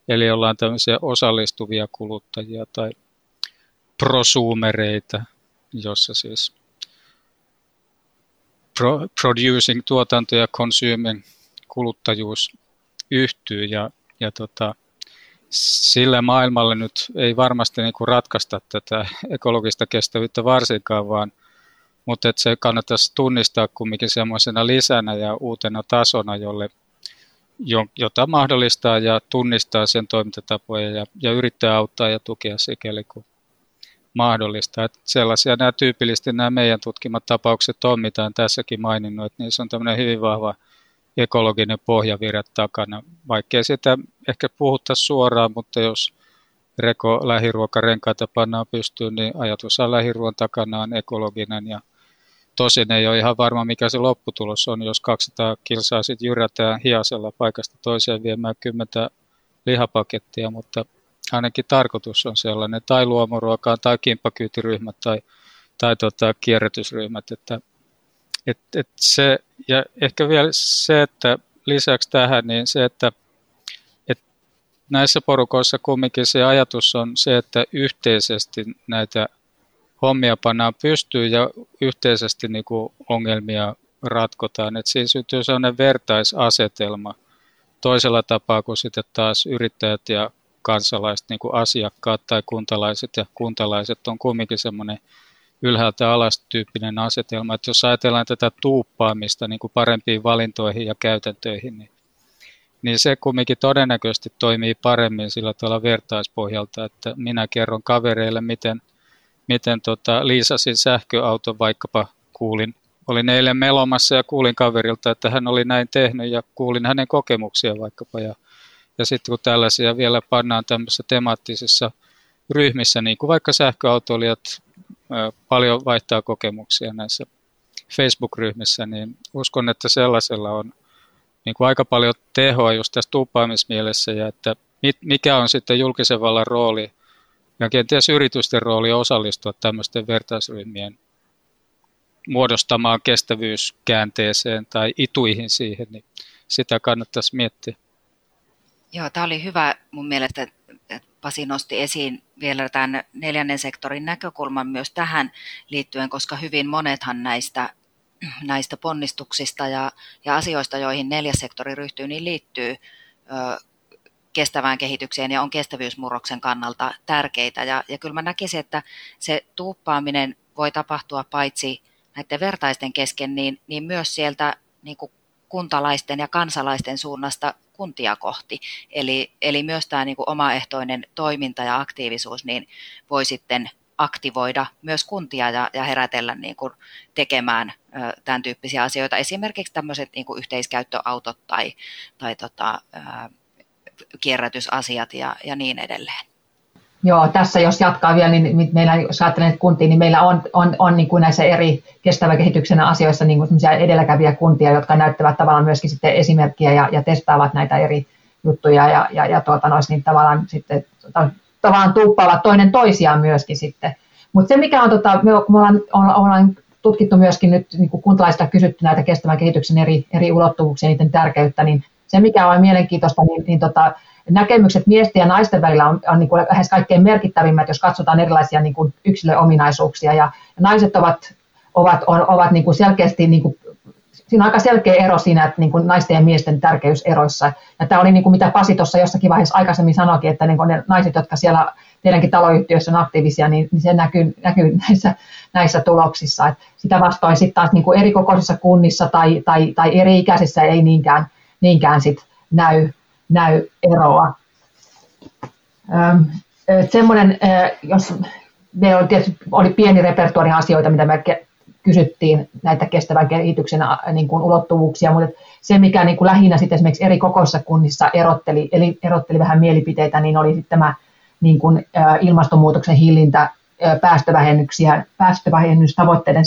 eli ollaan tämmöisiä osallistuvia kuluttajia tai prosumereita, jossa siis pro, producing, tuotanto ja consuming, kuluttajuus yhtyy ja, ja tota, sillä maailmalle nyt ei varmasti niin kuin ratkaista tätä ekologista kestävyyttä varsinkaan, vaan mutta että se kannattaisi tunnistaa kumminkin semmoisena lisänä ja uutena tasona, jolle, jota mahdollistaa ja tunnistaa sen toimintatapoja ja, ja yrittää auttaa ja tukea sikäli kuin mahdollista. Että sellaisia nämä tyypillisesti nämä meidän tutkimat tapaukset on, mitä on tässäkin maininnut, että niissä on tämmöinen hyvin vahva ekologinen pohjavire takana, vaikkei sitä ehkä puhuttaisi suoraan, mutta jos reko lähiruokarenkaita pannaan pystyyn, niin ajatus on lähiruoan takana on ekologinen ja tosin ei ole ihan varma, mikä se lopputulos on, jos 200 kilsaa sitten jyrätään hiasella paikasta toiseen viemään kymmentä lihapakettia, mutta ainakin tarkoitus on sellainen, tai luomuruokaa, tai kimppakyytiryhmät, tai, tai tota, kierrätysryhmät, että et, et se, ja ehkä vielä se, että lisäksi tähän, niin se, että et näissä porukoissa kumminkin se ajatus on se, että yhteisesti näitä hommia pannaan pystyyn ja yhteisesti niin kuin ongelmia ratkotaan. Et siinä syntyy sellainen vertaisasetelma toisella tapaa kuin sitten taas yrittäjät ja kansalaiset, niin kuin asiakkaat tai kuntalaiset ja kuntalaiset on kumminkin semmoinen ylhäältä alas tyyppinen asetelma. Että jos ajatellaan tätä tuuppaamista niin kuin parempiin valintoihin ja käytäntöihin, niin, niin se kumminkin todennäköisesti toimii paremmin sillä tavalla vertaispohjalta, että minä kerron kavereille, miten, miten tota, liisasin sähköauton vaikkapa kuulin. Olin eilen melomassa ja kuulin kaverilta, että hän oli näin tehnyt ja kuulin hänen kokemuksia vaikkapa. Ja, ja sitten kun tällaisia vielä pannaan tämmöisissä temaattisissa ryhmissä, niin kuin vaikka sähköautoilijat paljon vaihtaa kokemuksia näissä Facebook-ryhmissä, niin uskon, että sellaisella on niin kuin aika paljon tehoa just tässä tuuppaamismielessä ja että mikä on sitten julkisen vallan rooli ja kenties yritysten rooli osallistua tämmöisten vertaisryhmien muodostamaan kestävyyskäänteeseen tai ituihin siihen, niin sitä kannattaisi miettiä.
Joo, tämä oli hyvä mun mielestä, että Pasi nosti esiin vielä tämän neljännen sektorin näkökulman myös tähän liittyen, koska hyvin monethan näistä, näistä ponnistuksista ja, ja asioista, joihin neljäs sektori ryhtyy, niin liittyy kestävään kehitykseen ja on kestävyysmurroksen kannalta tärkeitä. Ja, ja kyllä mä näkisin, että se tuuppaaminen voi tapahtua paitsi näiden vertaisten kesken, niin, niin myös sieltä niin kuin kuntalaisten ja kansalaisten suunnasta kuntia kohti. Eli, eli myös tämä niin kuin omaehtoinen toiminta ja aktiivisuus niin voi sitten aktivoida myös kuntia ja, ja herätellä niin kuin tekemään ö, tämän tyyppisiä asioita. Esimerkiksi tämmöiset niin kuin yhteiskäyttöautot tai, tai tota, ö, kierrätysasiat ja, ja niin edelleen.
Joo, tässä jos jatkaa vielä, niin meillä, jos ajattelen kuntia, niin meillä on, on, on niin kuin näissä eri kestävän kehityksen asioissa niin kuin edelläkävijä kuntia, jotka näyttävät tavallaan myöskin sitten esimerkkiä ja, ja testaavat näitä eri juttuja ja, ja, ja tuota, nois, niin tavallaan sitten tavallaan tuuppaavat toinen toisiaan myöskin sitten. Mutta se mikä on, tota, me, me ollaan, ollaan tutkittu myöskin nyt niin kuin kuntalaisista kysytty näitä kestävän kehityksen eri, eri ulottuvuuksia, niiden tärkeyttä, niin se mikä on mielenkiintoista, niin, niin tota, näkemykset miesten ja naisten välillä on, on niin kuin lähes kaikkein merkittävimmät, jos katsotaan erilaisia niin kuin yksilöominaisuuksia. Ja, naiset ovat, ovat, on, ovat niin kuin selkeästi, niin kuin, siinä on aika selkeä ero siinä, että niin kuin naisten ja miesten tärkeyseroissa. Ja tämä oli niin kuin mitä Pasi tuossa jossakin vaiheessa aikaisemmin sanoikin, että niin kuin ne naiset, jotka siellä teidänkin taloyhtiössä on aktiivisia, niin, niin se näkyy, näkyy näissä, näissä tuloksissa. Et sitä vastoin sitten taas niin kuin eri kokoisissa kunnissa tai, tai, tai eri ikäisissä ei niinkään, niinkään sit näy, näy eroa. semmoinen, jos meillä oli, tietysti, oli pieni repertuari asioita, mitä me kysyttiin näitä kestävän kehityksen niin kuin ulottuvuuksia, mutta se, mikä niin kuin lähinnä sitten esimerkiksi eri kokoissa kunnissa erotteli, eli erotteli vähän mielipiteitä, niin oli sitten tämä niin kuin, ilmastonmuutoksen hillintä päästövähennyksiä, päästövähennystavoitteiden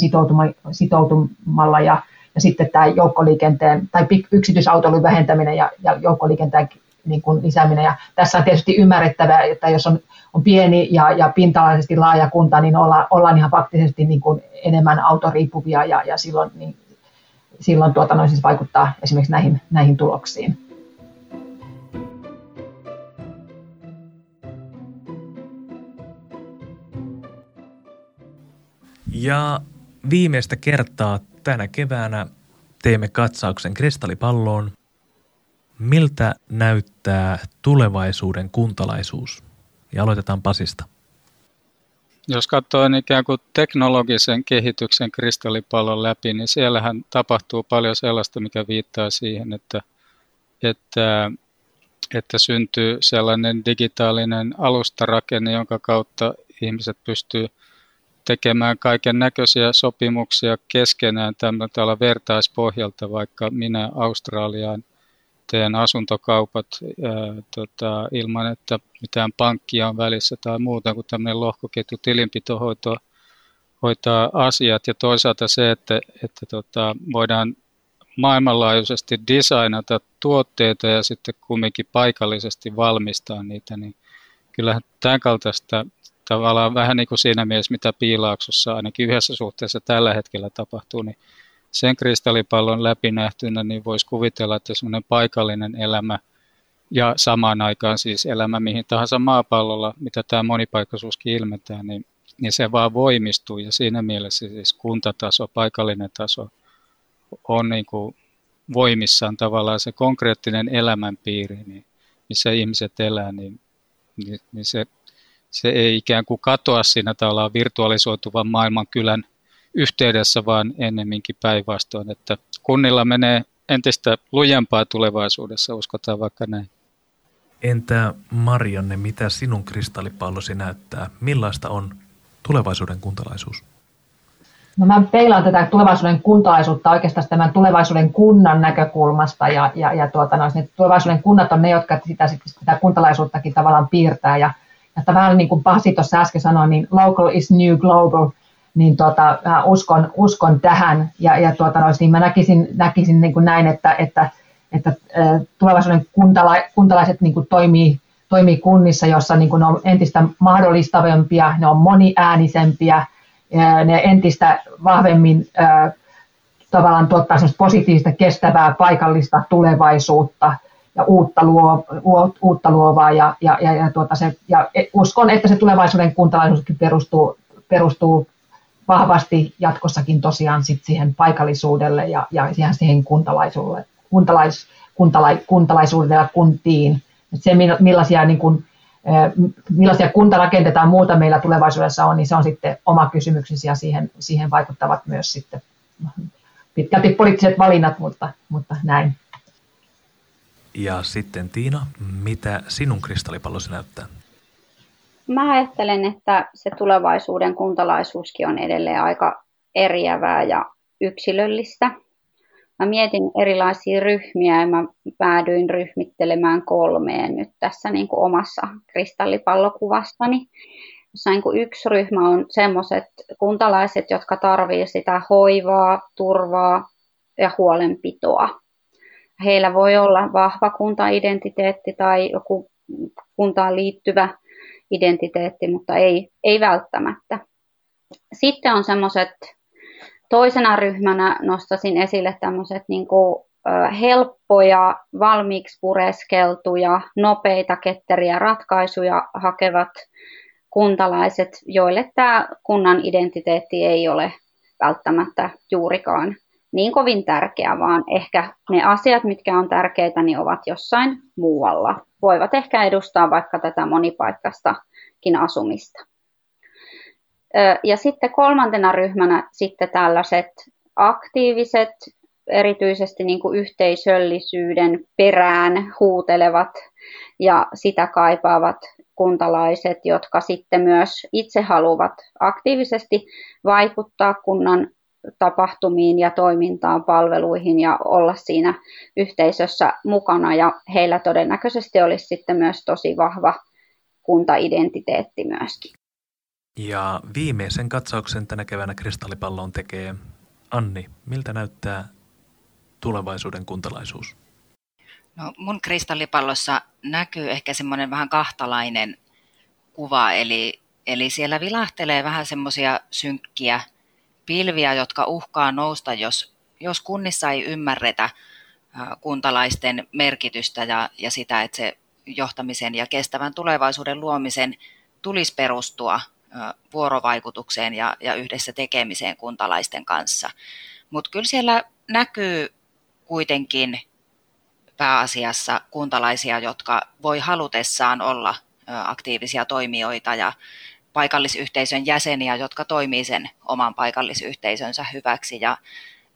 sitoutumalla ja, ja sitten tämä joukkoliikenteen tai yksityisautoilun vähentäminen ja, ja joukkoliikenteen niin kuin lisääminen. Ja tässä on tietysti ymmärrettävää, että jos on, on pieni ja, ja pintalaisesti laaja kunta, niin olla, ollaan ihan faktisesti niin kuin enemmän autoriippuvia ja, ja silloin, niin, silloin tuota, noin siis vaikuttaa esimerkiksi näihin, näihin tuloksiin.
Ja viimeistä kertaa tänä keväänä teemme katsauksen kristallipalloon. Miltä näyttää tulevaisuuden kuntalaisuus? Ja aloitetaan Pasista.
Jos katsoo ikään kuin teknologisen kehityksen kristallipallon läpi, niin siellähän tapahtuu paljon sellaista, mikä viittaa siihen, että, että, että syntyy sellainen digitaalinen alustarakenne, jonka kautta ihmiset pystyy tekemään kaiken näköisiä sopimuksia keskenään tämmöisellä vertaispohjalta, vaikka minä Australiaan teen asuntokaupat ää, tota, ilman, että mitään pankkia on välissä tai muuta kuin tämmöinen lohkoketju tilinpito hoitaa, hoitaa asiat. Ja toisaalta se, että, että tota, voidaan maailmanlaajuisesti designata tuotteita ja sitten kumminkin paikallisesti valmistaa niitä, niin kyllähän tämän kaltaista tavallaan vähän niin kuin siinä mielessä, mitä piilaaksossa ainakin yhdessä suhteessa tällä hetkellä tapahtuu, niin sen kristallipallon läpinähtynä niin voisi kuvitella, että semmoinen paikallinen elämä ja samaan aikaan siis elämä mihin tahansa maapallolla, mitä tämä monipaikkaisuuskin ilmentää, niin, niin se vaan voimistuu. Ja siinä mielessä siis kuntataso, paikallinen taso on niin kuin voimissaan tavallaan se konkreettinen elämänpiiri, niin, missä ihmiset elää, niin, niin, niin se se ei ikään kuin katoa siinä tavallaan virtualisoituvan maailman kylän yhteydessä, vaan ennemminkin päinvastoin, että kunnilla menee entistä lujempaa tulevaisuudessa, uskotaan vaikka näin.
Entä Marianne, mitä sinun kristallipallosi näyttää? Millaista on tulevaisuuden kuntalaisuus?
No mä peilaan tätä tulevaisuuden kuntalaisuutta oikeastaan tämän tulevaisuuden kunnan näkökulmasta ja, ja, ja tuota, no, tulevaisuuden kunnat on ne, jotka sitä, sitä kuntalaisuuttakin tavallaan piirtää ja että vähän niin kuin Pasi tuossa äsken sanoi, niin local is new global, niin tota, mä uskon, uskon tähän. Ja, ja tuota, niin mä näkisin, näkisin niin kuin näin, että, että, että tulevaisuuden kuntala, kuntalaiset niin kuin toimii, toimii kunnissa, jossa niin kuin ne on entistä mahdollistavampia, ne on moniäänisempiä, ne entistä vahvemmin tavallaan tuottaa positiivista, kestävää, paikallista tulevaisuutta – ja uutta, luo, uutta luovaa ja, ja, ja, ja, tuota se, ja uskon, että se tulevaisuuden kuntalaisuuskin perustuu, perustuu vahvasti jatkossakin tosiaan sit siihen paikallisuudelle ja, ja siihen, siihen kuntalaisuudelle, kuntalais, kuntalai, kuntalaisuudelle ja kuntiin. Et se, millaisia, niin kuin, millaisia kuntarakenteita muuta meillä tulevaisuudessa on, niin se on sitten oma kysymyksensä ja siihen, siihen vaikuttavat myös sitten pitkälti poliittiset valinnat, mutta, mutta näin.
Ja sitten Tiina, mitä sinun kristallipallosi näyttää?
Mä ajattelen, että se tulevaisuuden kuntalaisuuskin on edelleen aika eriävää ja yksilöllistä. Mä mietin erilaisia ryhmiä ja mä päädyin ryhmittelemään kolmeen nyt tässä niin kuin omassa kristallipallokuvastani. Jossa niin kuin yksi ryhmä on semmoiset kuntalaiset, jotka tarvitsevat sitä hoivaa, turvaa ja huolenpitoa heillä voi olla vahva kuntaidentiteetti tai joku kuntaan liittyvä identiteetti, mutta ei, ei välttämättä. Sitten on semmoiset, toisena ryhmänä nostasin esille tämmöiset niin helppoja, valmiiksi pureskeltuja, nopeita, ketteriä ratkaisuja hakevat kuntalaiset, joille tämä kunnan identiteetti ei ole välttämättä juurikaan niin kovin tärkeä, vaan ehkä ne asiat, mitkä on tärkeitä, niin ovat jossain muualla. Voivat ehkä edustaa vaikka tätä monipaikkaistakin asumista. Ja sitten kolmantena ryhmänä sitten tällaiset aktiiviset, erityisesti niin kuin yhteisöllisyyden perään huutelevat ja sitä kaipaavat kuntalaiset, jotka sitten myös itse haluavat aktiivisesti vaikuttaa kunnan tapahtumiin ja toimintaan, palveluihin ja olla siinä yhteisössä mukana. Ja heillä todennäköisesti olisi sitten myös tosi vahva kuntaidentiteetti myöskin.
Ja viimeisen katsauksen tänä keväänä kristallipalloon tekee Anni. Miltä näyttää tulevaisuuden kuntalaisuus?
No, mun kristallipallossa näkyy ehkä semmoinen vähän kahtalainen kuva, eli, eli siellä vilahtelee vähän semmoisia synkkiä pilviä, jotka uhkaa nousta, jos, jos kunnissa ei ymmärretä kuntalaisten merkitystä ja, ja sitä, että se johtamisen ja kestävän tulevaisuuden luomisen tulisi perustua vuorovaikutukseen ja, ja yhdessä tekemiseen kuntalaisten kanssa. Mutta kyllä siellä näkyy kuitenkin pääasiassa kuntalaisia, jotka voi halutessaan olla aktiivisia toimijoita ja paikallisyhteisön jäseniä, jotka toimii sen oman paikallisyhteisönsä hyväksi. Ja,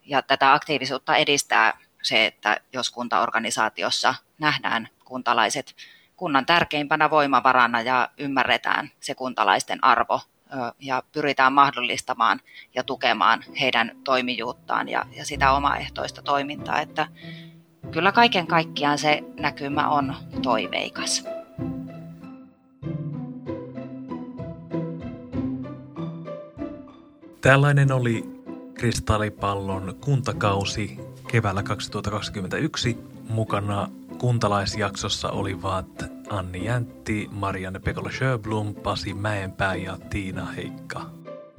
ja tätä aktiivisuutta edistää se, että jos kuntaorganisaatiossa nähdään kuntalaiset kunnan tärkeimpänä voimavarana ja ymmärretään se kuntalaisten arvo ja pyritään mahdollistamaan ja tukemaan heidän toimijuuttaan ja, ja sitä omaehtoista toimintaa, että kyllä kaiken kaikkiaan se näkymä on toiveikas.
Tällainen oli Kristallipallon kuntakausi keväällä 2021. Mukana kuntalaisjaksossa olivat Anni Jäntti, Marianne Pekola Sjöblom, Pasi Mäenpää ja Tiina Heikka.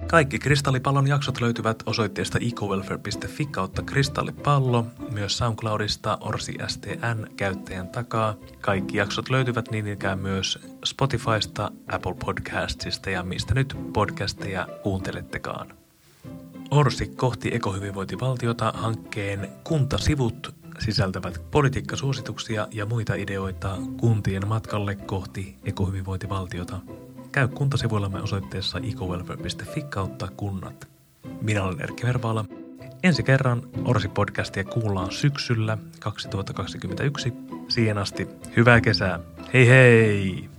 Kaikki Kristallipallon jaksot löytyvät osoitteesta ecowelfare.fi kautta kristallipallo, myös SoundCloudista Orsi STN käyttäjän takaa. Kaikki jaksot löytyvät niin ikään myös Spotifysta, Apple Podcastsista ja mistä nyt podcasteja kuuntelettekaan. Orsi kohti ekohyvinvointivaltiota hankkeen kuntasivut sisältävät politiikkasuosituksia ja muita ideoita kuntien matkalle kohti ekohyvinvointivaltiota. Käy osoitteessa ecowelfare.fi kautta kunnat. Minä olen Erkki Vervaala. Ensi kerran Orsi-podcastia kuullaan syksyllä 2021. Siihen asti hyvää kesää. Hei hei!